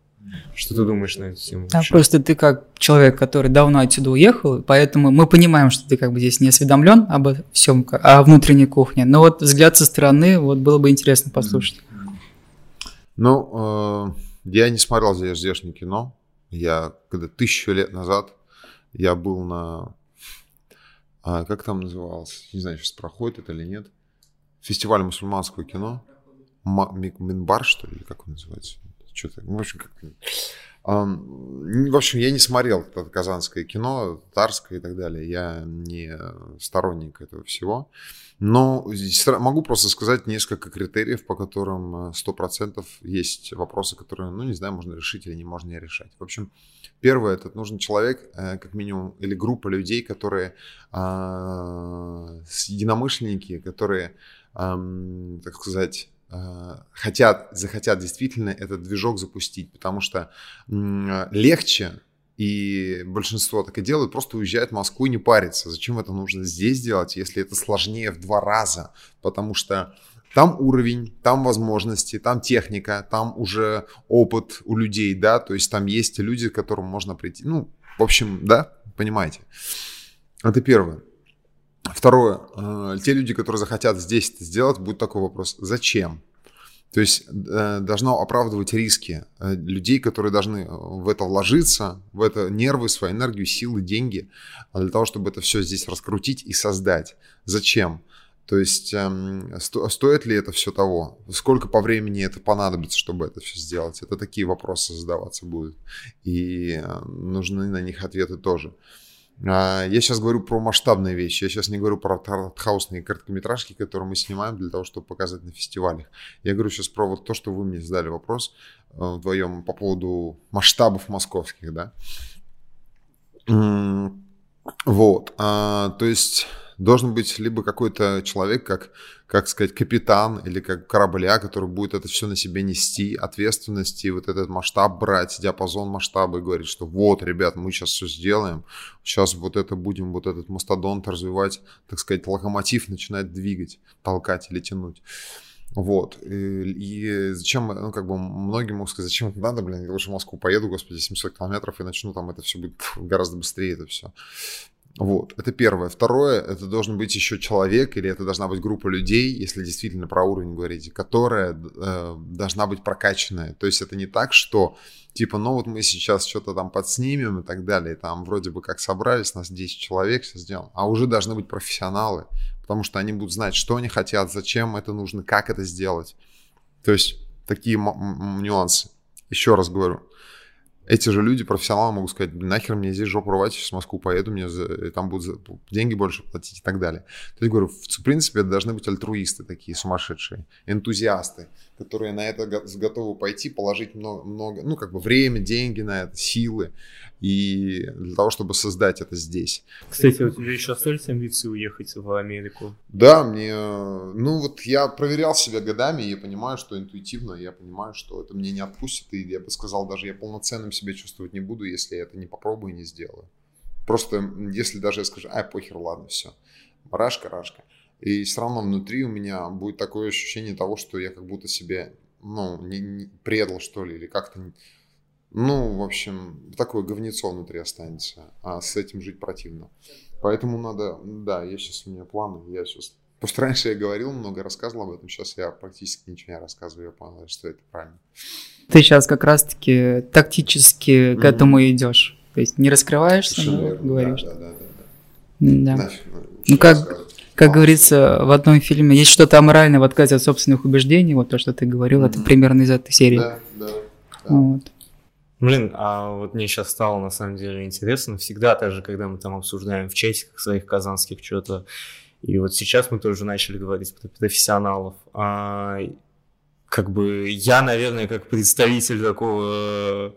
Что ты думаешь на эту тему? А просто ты как человек, который давно отсюда уехал, поэтому мы понимаем, что ты как бы здесь не осведомлен обо всем, о внутренней кухне. Но вот взгляд со стороны, вот было бы интересно послушать. Ну, э, я не смотрел здешнее кино. Я, когда тысячу лет назад, я был на... А, как там называлось? Не знаю, сейчас проходит это или нет. Фестиваль мусульманского кино. Минбар, что ли, как он называется? Что-то, ну, в общем, как в общем, я не смотрел это казанское кино, татарское и так далее. Я не сторонник этого всего. Но могу просто сказать несколько критериев, по которым 100% есть вопросы, которые, ну, не знаю, можно решить или не можно не решать. В общем, первое, это нужен человек, э, как минимум, или группа людей, которые а, единомышленники, которые, так сказать, Э, хотят, захотят действительно этот движок запустить, потому что легче, и большинство так и делают, просто уезжают в Москву и не парятся. Зачем это нужно здесь делать, если это сложнее в два раза? Потому что там уровень, там возможности, там техника, там уже опыт у людей, да, то есть там есть люди, к которым можно прийти. Ну, в общем, да, понимаете. Это первое. Второе. Э, те люди, которые захотят здесь это сделать, будет такой вопрос. Зачем? То есть э, должно оправдывать риски э, людей, которые должны в это вложиться, в это нервы, свою энергию, силы, деньги, для того, чтобы это все здесь раскрутить и создать. Зачем? То есть эм, стоит ли это все того? Сколько по времени это понадобится, чтобы это все сделать? Это такие вопросы задаваться будут. И нужны на них ответы тоже. А, я сейчас говорю про масштабные вещи. Я сейчас не говорю про артхаусные короткометражки, которые мы снимаем для того, чтобы показать на фестивалях. Я говорю сейчас про вот то, что вы мне задали вопрос э, вдвоем по поводу масштабов московских, да. Вот. А, то есть должен быть либо какой-то человек, как, как сказать, капитан или как корабля, который будет это все на себе нести, ответственности, вот этот масштаб брать, диапазон масштаба и говорить, что вот, ребят, мы сейчас все сделаем, сейчас вот это будем, вот этот мастодонт развивать, так сказать, локомотив начинает двигать, толкать или тянуть. Вот. И, и зачем, ну, как бы, многим могут сказать, зачем это надо, блин, я лучше в Москву поеду, господи, 700 километров и начну, там это все будет гораздо быстрее, это все. Вот, это первое. Второе, это должен быть еще человек, или это должна быть группа людей, если действительно про уровень говорите, которая э, должна быть прокачанная. То есть это не так, что типа, ну вот мы сейчас что-то там подснимем и так далее, там вроде бы как собрались, нас 10 человек, все сделаем, а уже должны быть профессионалы, потому что они будут знать, что они хотят, зачем это нужно, как это сделать. То есть такие нюансы. Еще раз говорю, эти же люди, профессионалы, могут сказать, нахер мне здесь жопу рвать, сейчас в Москву поеду, мне за, там будут за, деньги больше платить и так далее. То есть, говорю, в, принципе, это должны быть альтруисты такие сумасшедшие, энтузиасты, которые на это готовы пойти, положить много, много, ну, как бы время, деньги на это, силы, и для того, чтобы создать это здесь. Кстати, у тебя еще остались амбиции уехать в Америку? Да, мне, ну вот я проверял себя годами, и я понимаю, что интуитивно, я понимаю, что это мне не отпустит, и я бы сказал, даже я полноценным себя чувствовать не буду, если я это не попробую и не сделаю. Просто если даже я скажу, ай, похер, ладно, все, рашка, рашка. И все равно внутри у меня будет такое ощущение того, что я как будто себе, ну, не, не предал, что ли, или как-то ну, в общем, такое говнецо внутри останется, а с этим жить противно. Поэтому надо, да, я сейчас у меня планы, я сейчас... Просто раньше я говорил много, рассказывал об этом, сейчас я практически ничего не рассказываю, я понял, что это правильно. Ты сейчас как раз-таки тактически mm-hmm. к этому идешь, то есть не раскрываешься, но верно. говоришь. Да, да, да. да. да. Нафиг, ну, ну как, как говорится в одном фильме, есть что-то аморальное в отказе от собственных убеждений, вот то, что ты говорил, mm-hmm. это примерно из этой серии. Да, да. да. Вот. Блин, а вот мне сейчас стало на самом деле интересно. Всегда так же, когда мы там обсуждаем в чатиках своих казанских что-то. И вот сейчас мы тоже начали говорить про профессионалов. А, как бы я, наверное, как представитель такого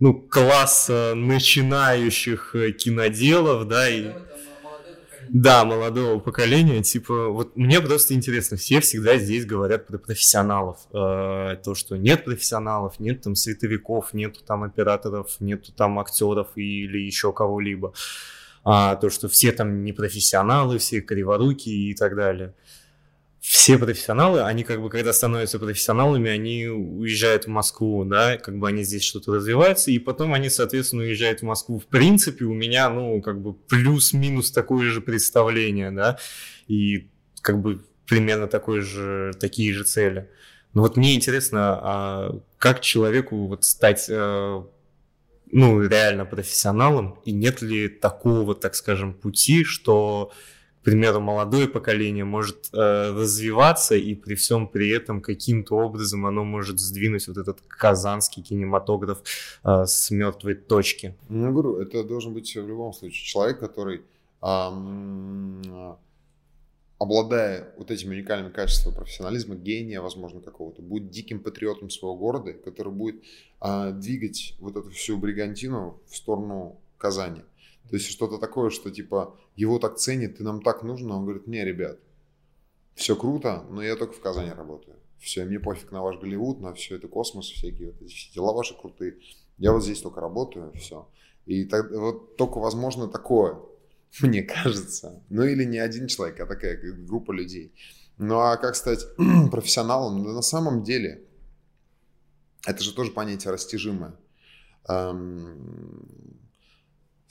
ну, класса начинающих киноделов, да, и да, молодого поколения, типа, вот мне просто интересно, все всегда здесь говорят про профессионалов, э, то, что нет профессионалов, нет там световиков, нет там операторов, нет там актеров или еще кого-либо, а то, что все там не профессионалы, все криворуки и так далее все профессионалы, они как бы, когда становятся профессионалами, они уезжают в Москву, да, как бы они здесь что-то развиваются, и потом они, соответственно, уезжают в Москву. В принципе, у меня, ну, как бы плюс-минус такое же представление, да, и как бы примерно такое же, такие же цели. Но вот мне интересно, а как человеку вот стать, э, ну, реально профессионалом, и нет ли такого, так скажем, пути, что примеру, молодое поколение может э, развиваться, и при всем при этом каким-то образом оно может сдвинуть вот этот казанский кинематограф э, с мертвой точки. Ну, я говорю, это должен быть в любом случае человек, который, эм, обладая вот этими уникальными качествами профессионализма, гения, возможно, какого-то, будет диким патриотом своего города, который будет э, двигать вот эту всю бригантину в сторону Казани. То есть что-то такое, что типа его так ценит, ты нам так нужно. Он говорит, не, ребят, все круто, но я только в Казани работаю. Все, мне пофиг на ваш Голливуд, на все это космос, всякие вот эти дела ваши крутые. Я вот здесь только работаю, все. И так, вот только возможно такое, мне кажется. Ну или не один человек, а такая группа людей. Ну а как стать профессионалом? Да на самом деле, это же тоже понятие растяжимое. Эм,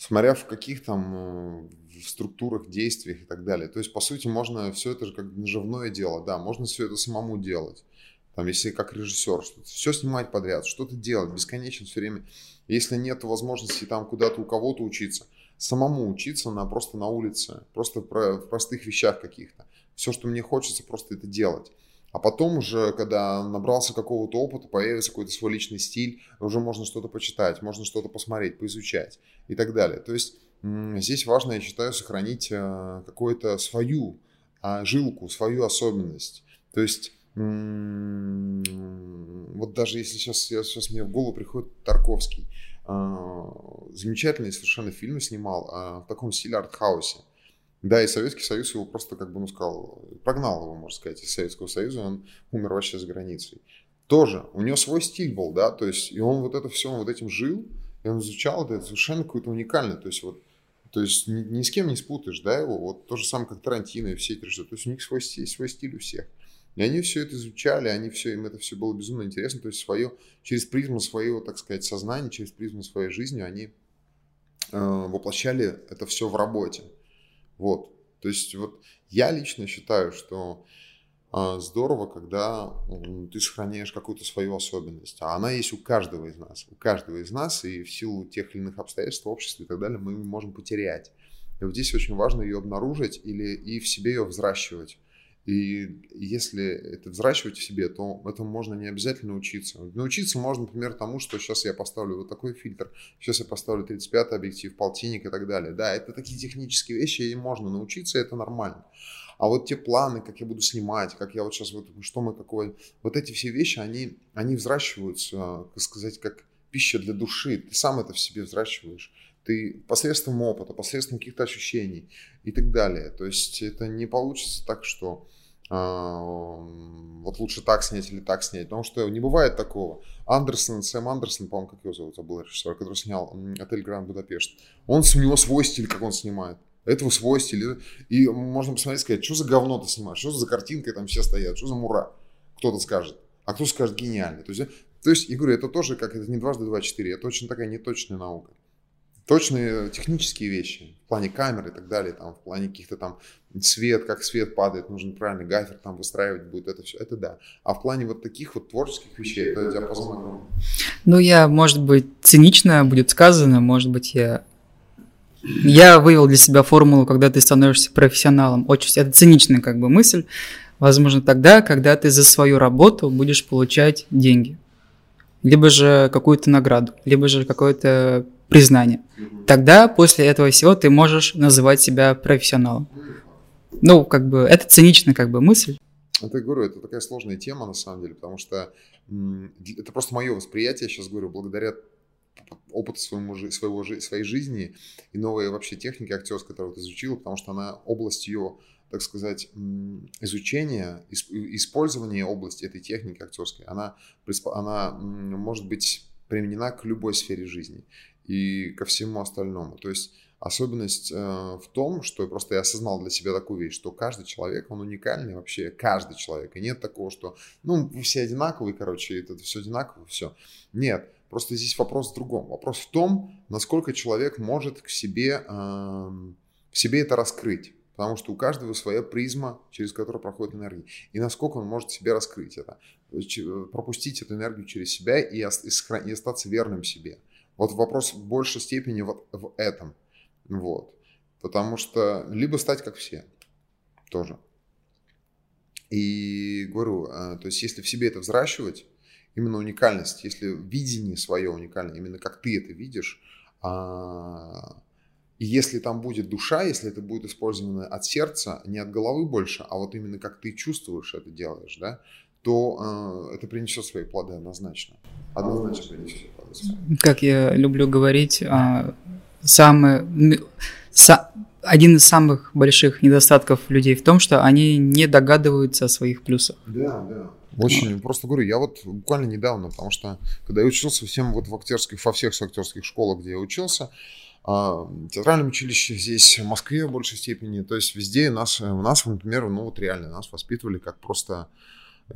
смотря в каких там э, в структурах, действиях и так далее. То есть, по сути, можно все это же как наживное дело, да, можно все это самому делать. Там, если как режиссер, что все снимать подряд, что-то делать бесконечно все время. Если нет возможности там куда-то у кого-то учиться, самому учиться на просто на улице, просто про, в простых вещах каких-то. Все, что мне хочется, просто это делать. А потом уже, когда набрался какого-то опыта, появится какой-то свой личный стиль, уже можно что-то почитать, можно что-то посмотреть, поизучать и так далее. То есть здесь важно, я считаю, сохранить э, какую-то свою а, жилку, свою особенность. То есть вот даже если сейчас, сейчас мне в голову приходит Тарковский, а, замечательный совершенно фильм снимал а, в таком стиле артхаусе. Да, и Советский Союз его просто, как бы, ну, сказал, прогнал его, можно сказать, из Советского Союза, он умер вообще за границей. Тоже, у него свой стиль был, да, то есть, и он вот это все, он вот этим жил, и он изучал это, это совершенно какое-то уникальное, то есть, вот, то есть, ни, ни с кем не спутаешь, да, его, вот то же самое, как Тарантино и все эти режиссеры, то есть, у них свой стиль, свой стиль у всех. И они все это изучали, они все, им это все было безумно интересно, то есть, свое, через призму своего, так сказать, сознания, через призму своей жизни они э, воплощали это все в работе. Вот. То есть вот я лично считаю, что э, здорово, когда ты сохраняешь какую-то свою особенность. А она есть у каждого из нас. У каждого из нас. И в силу тех или иных обстоятельств, общества и так далее мы можем потерять. И вот здесь очень важно ее обнаружить или и в себе ее взращивать. И если это взращивать в себе, то этому можно не обязательно учиться. Научиться можно, например, тому, что сейчас я поставлю вот такой фильтр, сейчас я поставлю 35 объектив, полтинник и так далее. Да, это такие технические вещи, и можно научиться, это нормально. А вот те планы, как я буду снимать, как я вот сейчас, вот, что мы, какое, вот эти все вещи, они, они взращиваются, как сказать, как пища для души. Ты сам это в себе взращиваешь ты посредством опыта, посредством каких-то ощущений и так далее. То есть это не получится так, что э, вот лучше так снять или так снять, потому что не бывает такого. Андерсон, Сэм Андерсон, по-моему, как его зовут, забыл режиссер, который снял «Отель Гранд Будапешт», он, у него свой стиль, как он снимает. Этого свой стиль. И можно посмотреть, сказать, что за говно ты снимаешь, что за картинкой там все стоят, что за мура. Кто-то скажет. А кто скажет гениальный. То есть, то есть, я говорю, это тоже как это не дважды два четыре, это очень такая неточная наука точные технические вещи в плане камеры и так далее, там, в плане каких-то там свет, как свет падает, нужно правильный гафер там выстраивать будет, это все, это да. А в плане вот таких вот творческих вещей, это диапазон огромный. Ну, я, может быть, цинично будет сказано, может быть, я я вывел для себя формулу, когда ты становишься профессионалом. Очень, это циничная как бы мысль. Возможно, тогда, когда ты за свою работу будешь получать деньги. Либо же какую-то награду, либо же какое-то признание. Тогда после этого всего ты можешь называть себя профессионалом. Ну, как бы, это циничная как бы мысль. Это, я говорю, это такая сложная тема на самом деле, потому что это просто мое восприятие, я сейчас говорю, благодаря опыту своему, своего, своей жизни и новой вообще техники актерской, которую ты изучила, потому что она область ее, так сказать, изучения, использования области этой техники актерской, она, она может быть применена к любой сфере жизни и ко всему остальному. То есть особенность э, в том, что просто я осознал для себя такую вещь, что каждый человек, он уникальный вообще, каждый человек. И нет такого, что, ну, вы все одинаковые, короче, это все одинаково, все. Нет, просто здесь вопрос в другом. Вопрос в том, насколько человек может к себе, э, в себе это раскрыть. Потому что у каждого своя призма, через которую проходит энергия. И насколько он может себе раскрыть это. Пропустить эту энергию через себя и остаться верным себе. Вот вопрос в большей степени вот в этом. Вот. Потому что либо стать как все тоже. И говорю, э, то есть если в себе это взращивать, именно уникальность, если видение свое уникальное, именно как ты это видишь, а, и если там будет душа, если это будет использовано от сердца, не от головы больше, а вот именно как ты чувствуешь это делаешь, да, то э, это принесет свои плоды однозначно. Однозначно принесет свои плоды. Как я люблю говорить, э, самый, са, один из самых больших недостатков людей в том, что они не догадываются о своих плюсах. Да, да. Очень, просто говорю, я вот буквально недавно, потому что когда я учился всем вот в актерских, во всех актерских школах, где я учился, а, театральном училище здесь, в Москве в большей степени, то есть везде нас, у нас, например, ну вот реально нас воспитывали как просто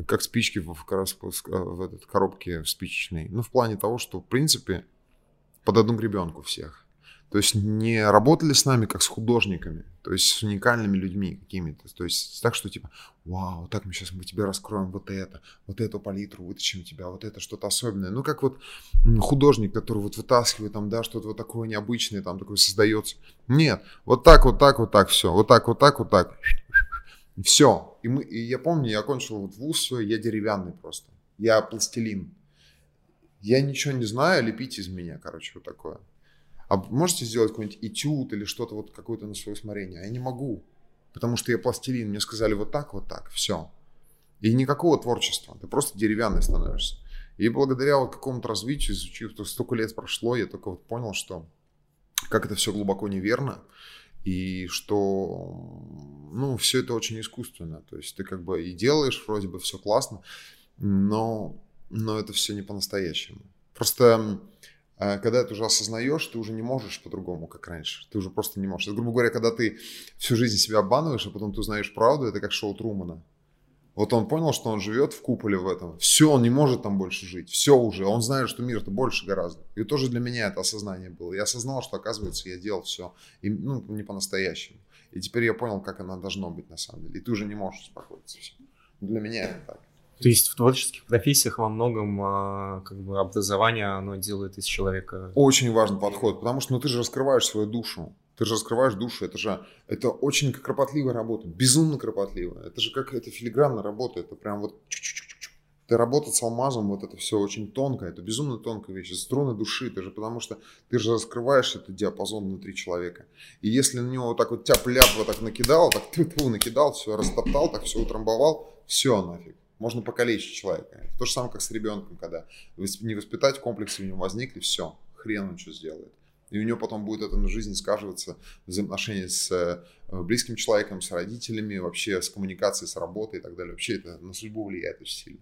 как спички в, в, в этот коробке спичечной. Ну, в плане того, что, в принципе, под одну гребенку всех. То есть не работали с нами как с художниками, то есть с уникальными людьми какими-то. То есть так, что типа, вау, так мы сейчас мы тебе раскроем вот это, вот эту палитру, вытащим тебя, вот это что-то особенное. Ну, как вот художник, который вот вытаскивает там, да, что-то вот такое необычное там такое создается. Нет, вот так, вот так, вот так, все, вот так, вот так, вот так. Все. И, мы, и я помню, я окончил вот вуз, я деревянный просто. Я пластилин. Я ничего не знаю, лепите из меня, короче, вот такое. А можете сделать какой-нибудь этюд или что-то вот какое-то на свое усмотрение? А я не могу, потому что я пластилин. Мне сказали вот так, вот так, все. И никакого творчества, ты просто деревянный становишься. И благодаря вот какому-то развитию, изучив, то столько лет прошло, я только вот понял, что как это все глубоко неверно, и что, ну, все это очень искусственно. То есть ты как бы и делаешь, вроде бы все классно, но, но это все не по-настоящему. Просто э, когда ты уже осознаешь, ты уже не можешь по-другому, как раньше. Ты уже просто не можешь. Это, грубо говоря, когда ты всю жизнь себя обманываешь, а потом ты узнаешь правду, это как шоу Трумана. Вот он понял, что он живет в куполе в этом. Все, он не может там больше жить. Все уже. Он знает, что мир-то больше гораздо. И тоже для меня это осознание было. Я осознал, что, оказывается, я делал все. И, ну, не по-настоящему. И теперь я понял, как оно должно быть на самом деле. И ты уже не можешь успокоиться. Все. Для меня это так. То есть в творческих профессиях во многом а, как бы образование оно делает из человека. Очень важный подход, потому что ну, ты же раскрываешь свою душу. Ты же раскрываешь душу, это же, это очень кропотливая работа, безумно кропотливая. Это же как это филигранная работа, это прям вот. Ты работать с алмазом, вот это все очень тонко, это безумно тонкая вещь, струны души, ты же потому что ты же раскрываешь этот диапазон внутри человека. И если на него вот так вот тяп-ляп вот так накидал, так ты тьфу накидал, все растоптал, так все утрамбовал, все нафиг. Можно покалечить человека. Это то же самое, как с ребенком, когда не воспитать комплексы в нем возникли, все, хрен он что сделает. И у него потом будет это на жизни сказываться, взаимоотношения с э, близким человеком, с родителями, вообще с коммуникацией, с работой и так далее. Вообще это на судьбу влияет очень сильно.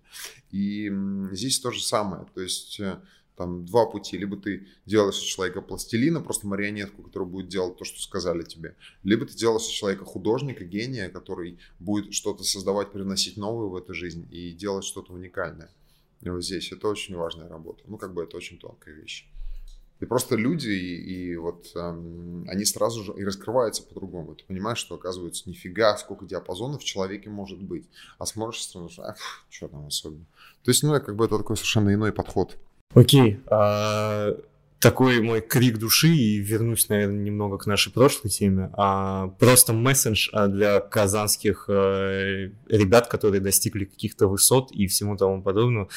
И здесь то же самое. То есть э, там два пути. Либо ты делаешь из человека пластилина, просто марионетку, которая будет делать то, что сказали тебе. Либо ты делаешь из человека художника, гения, который будет что-то создавать, приносить новое в эту жизнь и делать что-то уникальное. И вот здесь это очень важная работа. Ну, как бы это очень тонкая вещь. И просто люди, и, и вот эм, они сразу же и раскрываются по-другому. Ты понимаешь, что оказывается нифига, сколько диапазонов в человеке может быть. А смотришь сразу, а, что там особенно. То есть, ну, как бы это такой совершенно иной подход. Окей. А, такой мой крик души, и вернусь, наверное, немного к нашей прошлой теме. А, просто месседж а, для казанских а, ребят, которые достигли каких-то высот и всему тому подобного.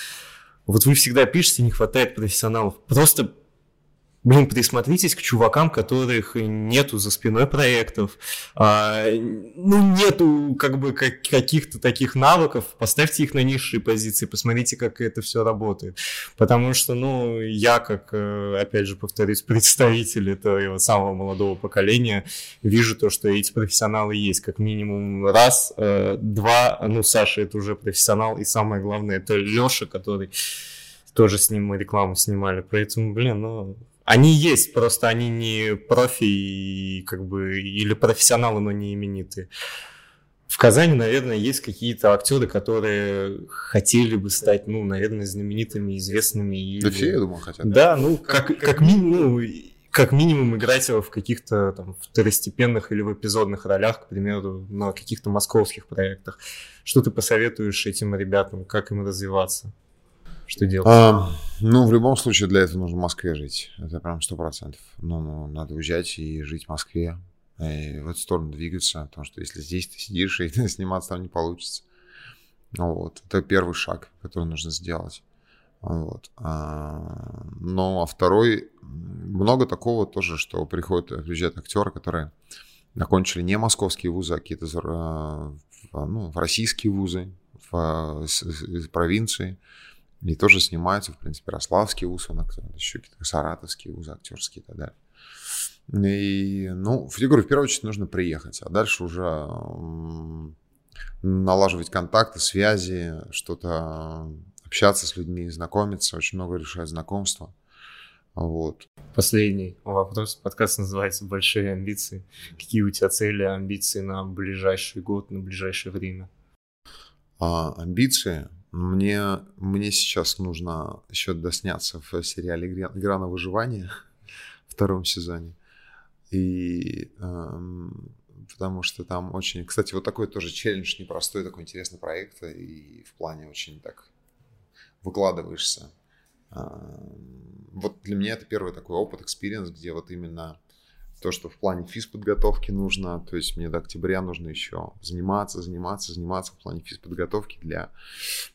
Вот вы всегда пишете, не хватает профессионалов. Просто блин, присмотритесь к чувакам, которых нету за спиной проектов, а, ну, нету как бы как, каких-то таких навыков, поставьте их на низшие позиции, посмотрите, как это все работает. Потому что, ну, я, как, э, опять же, повторюсь, представитель этого самого молодого поколения, вижу то, что эти профессионалы есть, как минимум раз, э, два, ну, Саша это уже профессионал, и самое главное, это Леша, который тоже с ним мы рекламу снимали, поэтому, блин, ну, они есть, просто они не профи и, как бы или профессионалы, но не именитые. В Казани, наверное, есть какие-то актеры, которые хотели бы стать, ну, наверное, знаменитыми, известными. Или... Да все, я думаю, хотят. Да, ну, как, как, как минимум, ну, как минимум играть в каких-то там второстепенных или в эпизодных ролях, к примеру, на каких-то московских проектах. Что ты посоветуешь этим ребятам, как им развиваться? Что делать? А, ну, в любом случае для этого нужно в Москве жить. Это прям сто процентов. Ну, ну, надо уезжать и жить в Москве. И в эту сторону двигаться, потому что если здесь ты сидишь и сниматься там не получится. Вот. Это первый шаг, который нужно сделать. Вот. А, ну, а второй, много такого тоже, что приходят, приезжают актеры, которые окончили не московские вузы, а какие-то ну, в российские вузы, в, в провинции, и тоже снимаются, в принципе, Рославский вуз, он еще какие-то саратовские вузы актерские и так далее. И, ну, я говорю, в первую очередь нужно приехать, а дальше уже налаживать контакты, связи, что-то общаться с людьми, знакомиться, очень много решает знакомства. Вот. Последний вопрос. Подкаст называется «Большие амбиции». Какие у тебя цели, амбиции на ближайший год, на ближайшее время? А, амбиции? Мне, мне сейчас нужно еще досняться в сериале «Игра на выживание» в втором сезоне. И эм, потому что там очень... Кстати, вот такой тоже челлендж непростой, такой интересный проект. И в плане очень так выкладываешься. Эм, вот для меня это первый такой опыт, experience, где вот именно то, что в плане физподготовки нужно, то есть мне до октября нужно еще заниматься, заниматься, заниматься в плане физподготовки для,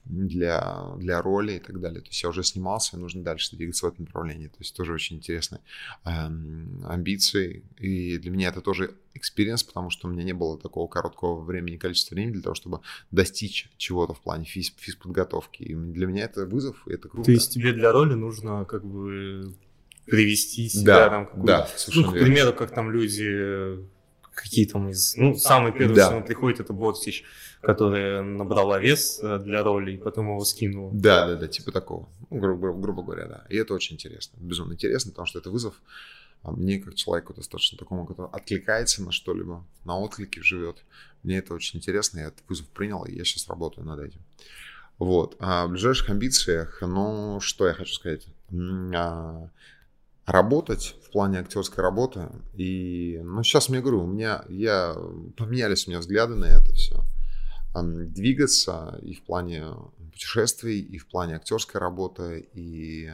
для, для роли и так далее. То есть я уже снимался, и нужно дальше двигаться в этом направлении. То есть тоже очень интересные эм, амбиции. И для меня это тоже experience, потому что у меня не было такого короткого времени, количества времени для того, чтобы достичь чего-то в плане физ, физподготовки. И для меня это вызов, и это круто. То есть тебе для роли нужно как бы привести себя да, там какую-то... Да, ну, к примеру, как там люди какие там из... Ну, самый первый, да. что приходит, это Бортич, которая набрала вес э, для роли, и потом его скинула. Да, да, да, типа такого. Ну, грубо, грубо говоря, да. И это очень интересно, безумно интересно, потому что это вызов а мне, как человеку достаточно такому, который откликается на что-либо, на отклике живет. Мне это очень интересно, я этот вызов принял, и я сейчас работаю над этим. Вот. А в ближайших амбициях, ну, что я хочу сказать? А, работать в плане актерской работы. И, ну, сейчас мне говорю, у меня, я, поменялись у меня взгляды на это все. Двигаться и в плане путешествий, и в плане актерской работы, и,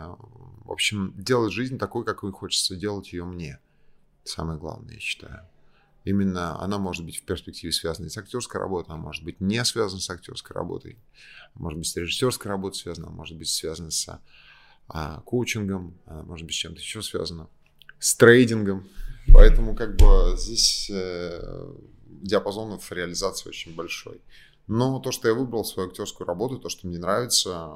в общем, делать жизнь такой, какой хочется делать ее мне. Самое главное, я считаю. Именно она может быть в перспективе связана с актерской работой, она может быть не связана с актерской работой, может быть с режиссерской работой связана, может быть связана с коучингом, она может быть с чем-то еще связана, с трейдингом. Поэтому как бы здесь э, диапазонов реализации очень большой. Но то, что я выбрал свою актерскую работу, то, что мне нравится,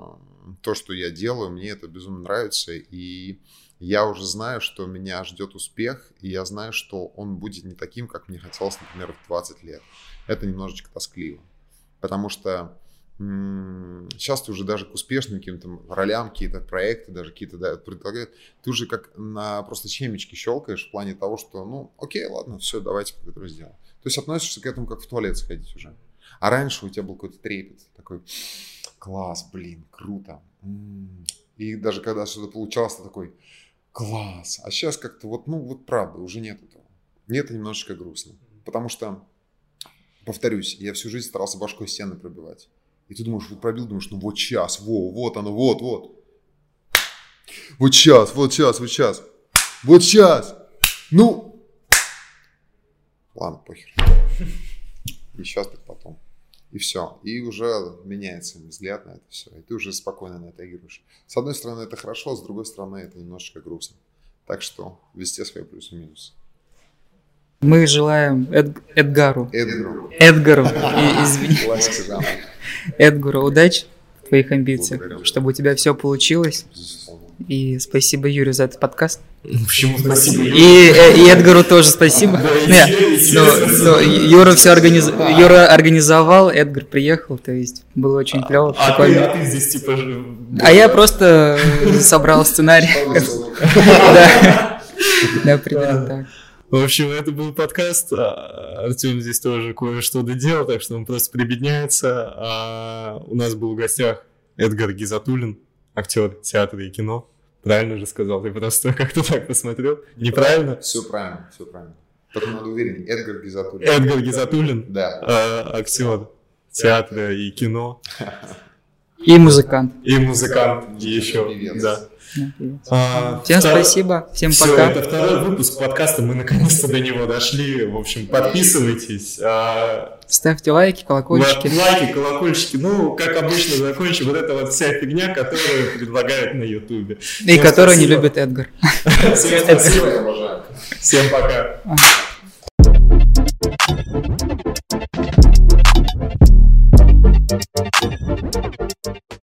то, что я делаю, мне это безумно нравится. И я уже знаю, что меня ждет успех, и я знаю, что он будет не таким, как мне хотелось, например, в 20 лет. Это немножечко тоскливо. Потому что сейчас ты уже даже к успешным каким-то ролям, какие-то проекты, даже какие-то да, предлагают, ты уже как на просто семечки щелкаешь в плане того, что, ну, окей, ладно, все, давайте это сделаем. То есть относишься к этому как в туалет сходить уже. А раньше у тебя был какой-то трепет, такой, класс, блин, круто. И даже когда что-то получалось, ты такой, класс. А сейчас как-то вот, ну, вот правда, уже нет этого. Мне это немножечко грустно. Потому что, повторюсь, я всю жизнь старался башкой стены пробивать. И ты думаешь, вот пробил, думаешь, ну вот сейчас, во, вот оно, вот, вот. Вот сейчас, вот сейчас, вот сейчас. Вот сейчас. Ну. Ладно, похер. И сейчас так потом. И все. И уже меняется взгляд на это все. И ты уже спокойно на это играешь. С одной стороны, это хорошо, с другой стороны, это немножечко грустно. Так что везде свои плюсы и минусы. Мы желаем Эд... Эдгару. Эдгару. Эдгару. Извини. Эдгару удачи в твоих амбициях, чтобы у тебя все получилось. И спасибо Юрию за этот подкаст. Почему спасибо? И, э, и Эдгару тоже спасибо. Нет, ну, ну, Юра все организ... Юра организовал, Эдгар приехал, то есть было очень клево. А, прикольно. а ты здесь типа... А я просто собрал сценарий. Да, примерно так. В общем, это был подкаст. А, Артем здесь тоже кое-что доделал, так что он просто прибедняется. А у нас был в гостях Эдгар Гизатулин, актер театра и кино. Правильно же сказал, ты просто как-то так посмотрел. Неправильно? Все правильно, все правильно. Только надо уверен, Эдгар Гизатулин. Эдгар Гизатулин? Да. А, актер театра и кино. И музыкант. И музыкант и еще. Певец. Да. А, всем втор... спасибо, всем Все, пока. это второй выпуск подкаста, мы наконец-то до него дошли. В общем, подписывайтесь. А... Ставьте лайки, колокольчики. Лайки, колокольчики. Ну, как обычно, закончим вот эта вот вся фигня, которую предлагают на Ютубе. И которую не любит Эдгар. Всем спасибо, обожаю. Всем пока.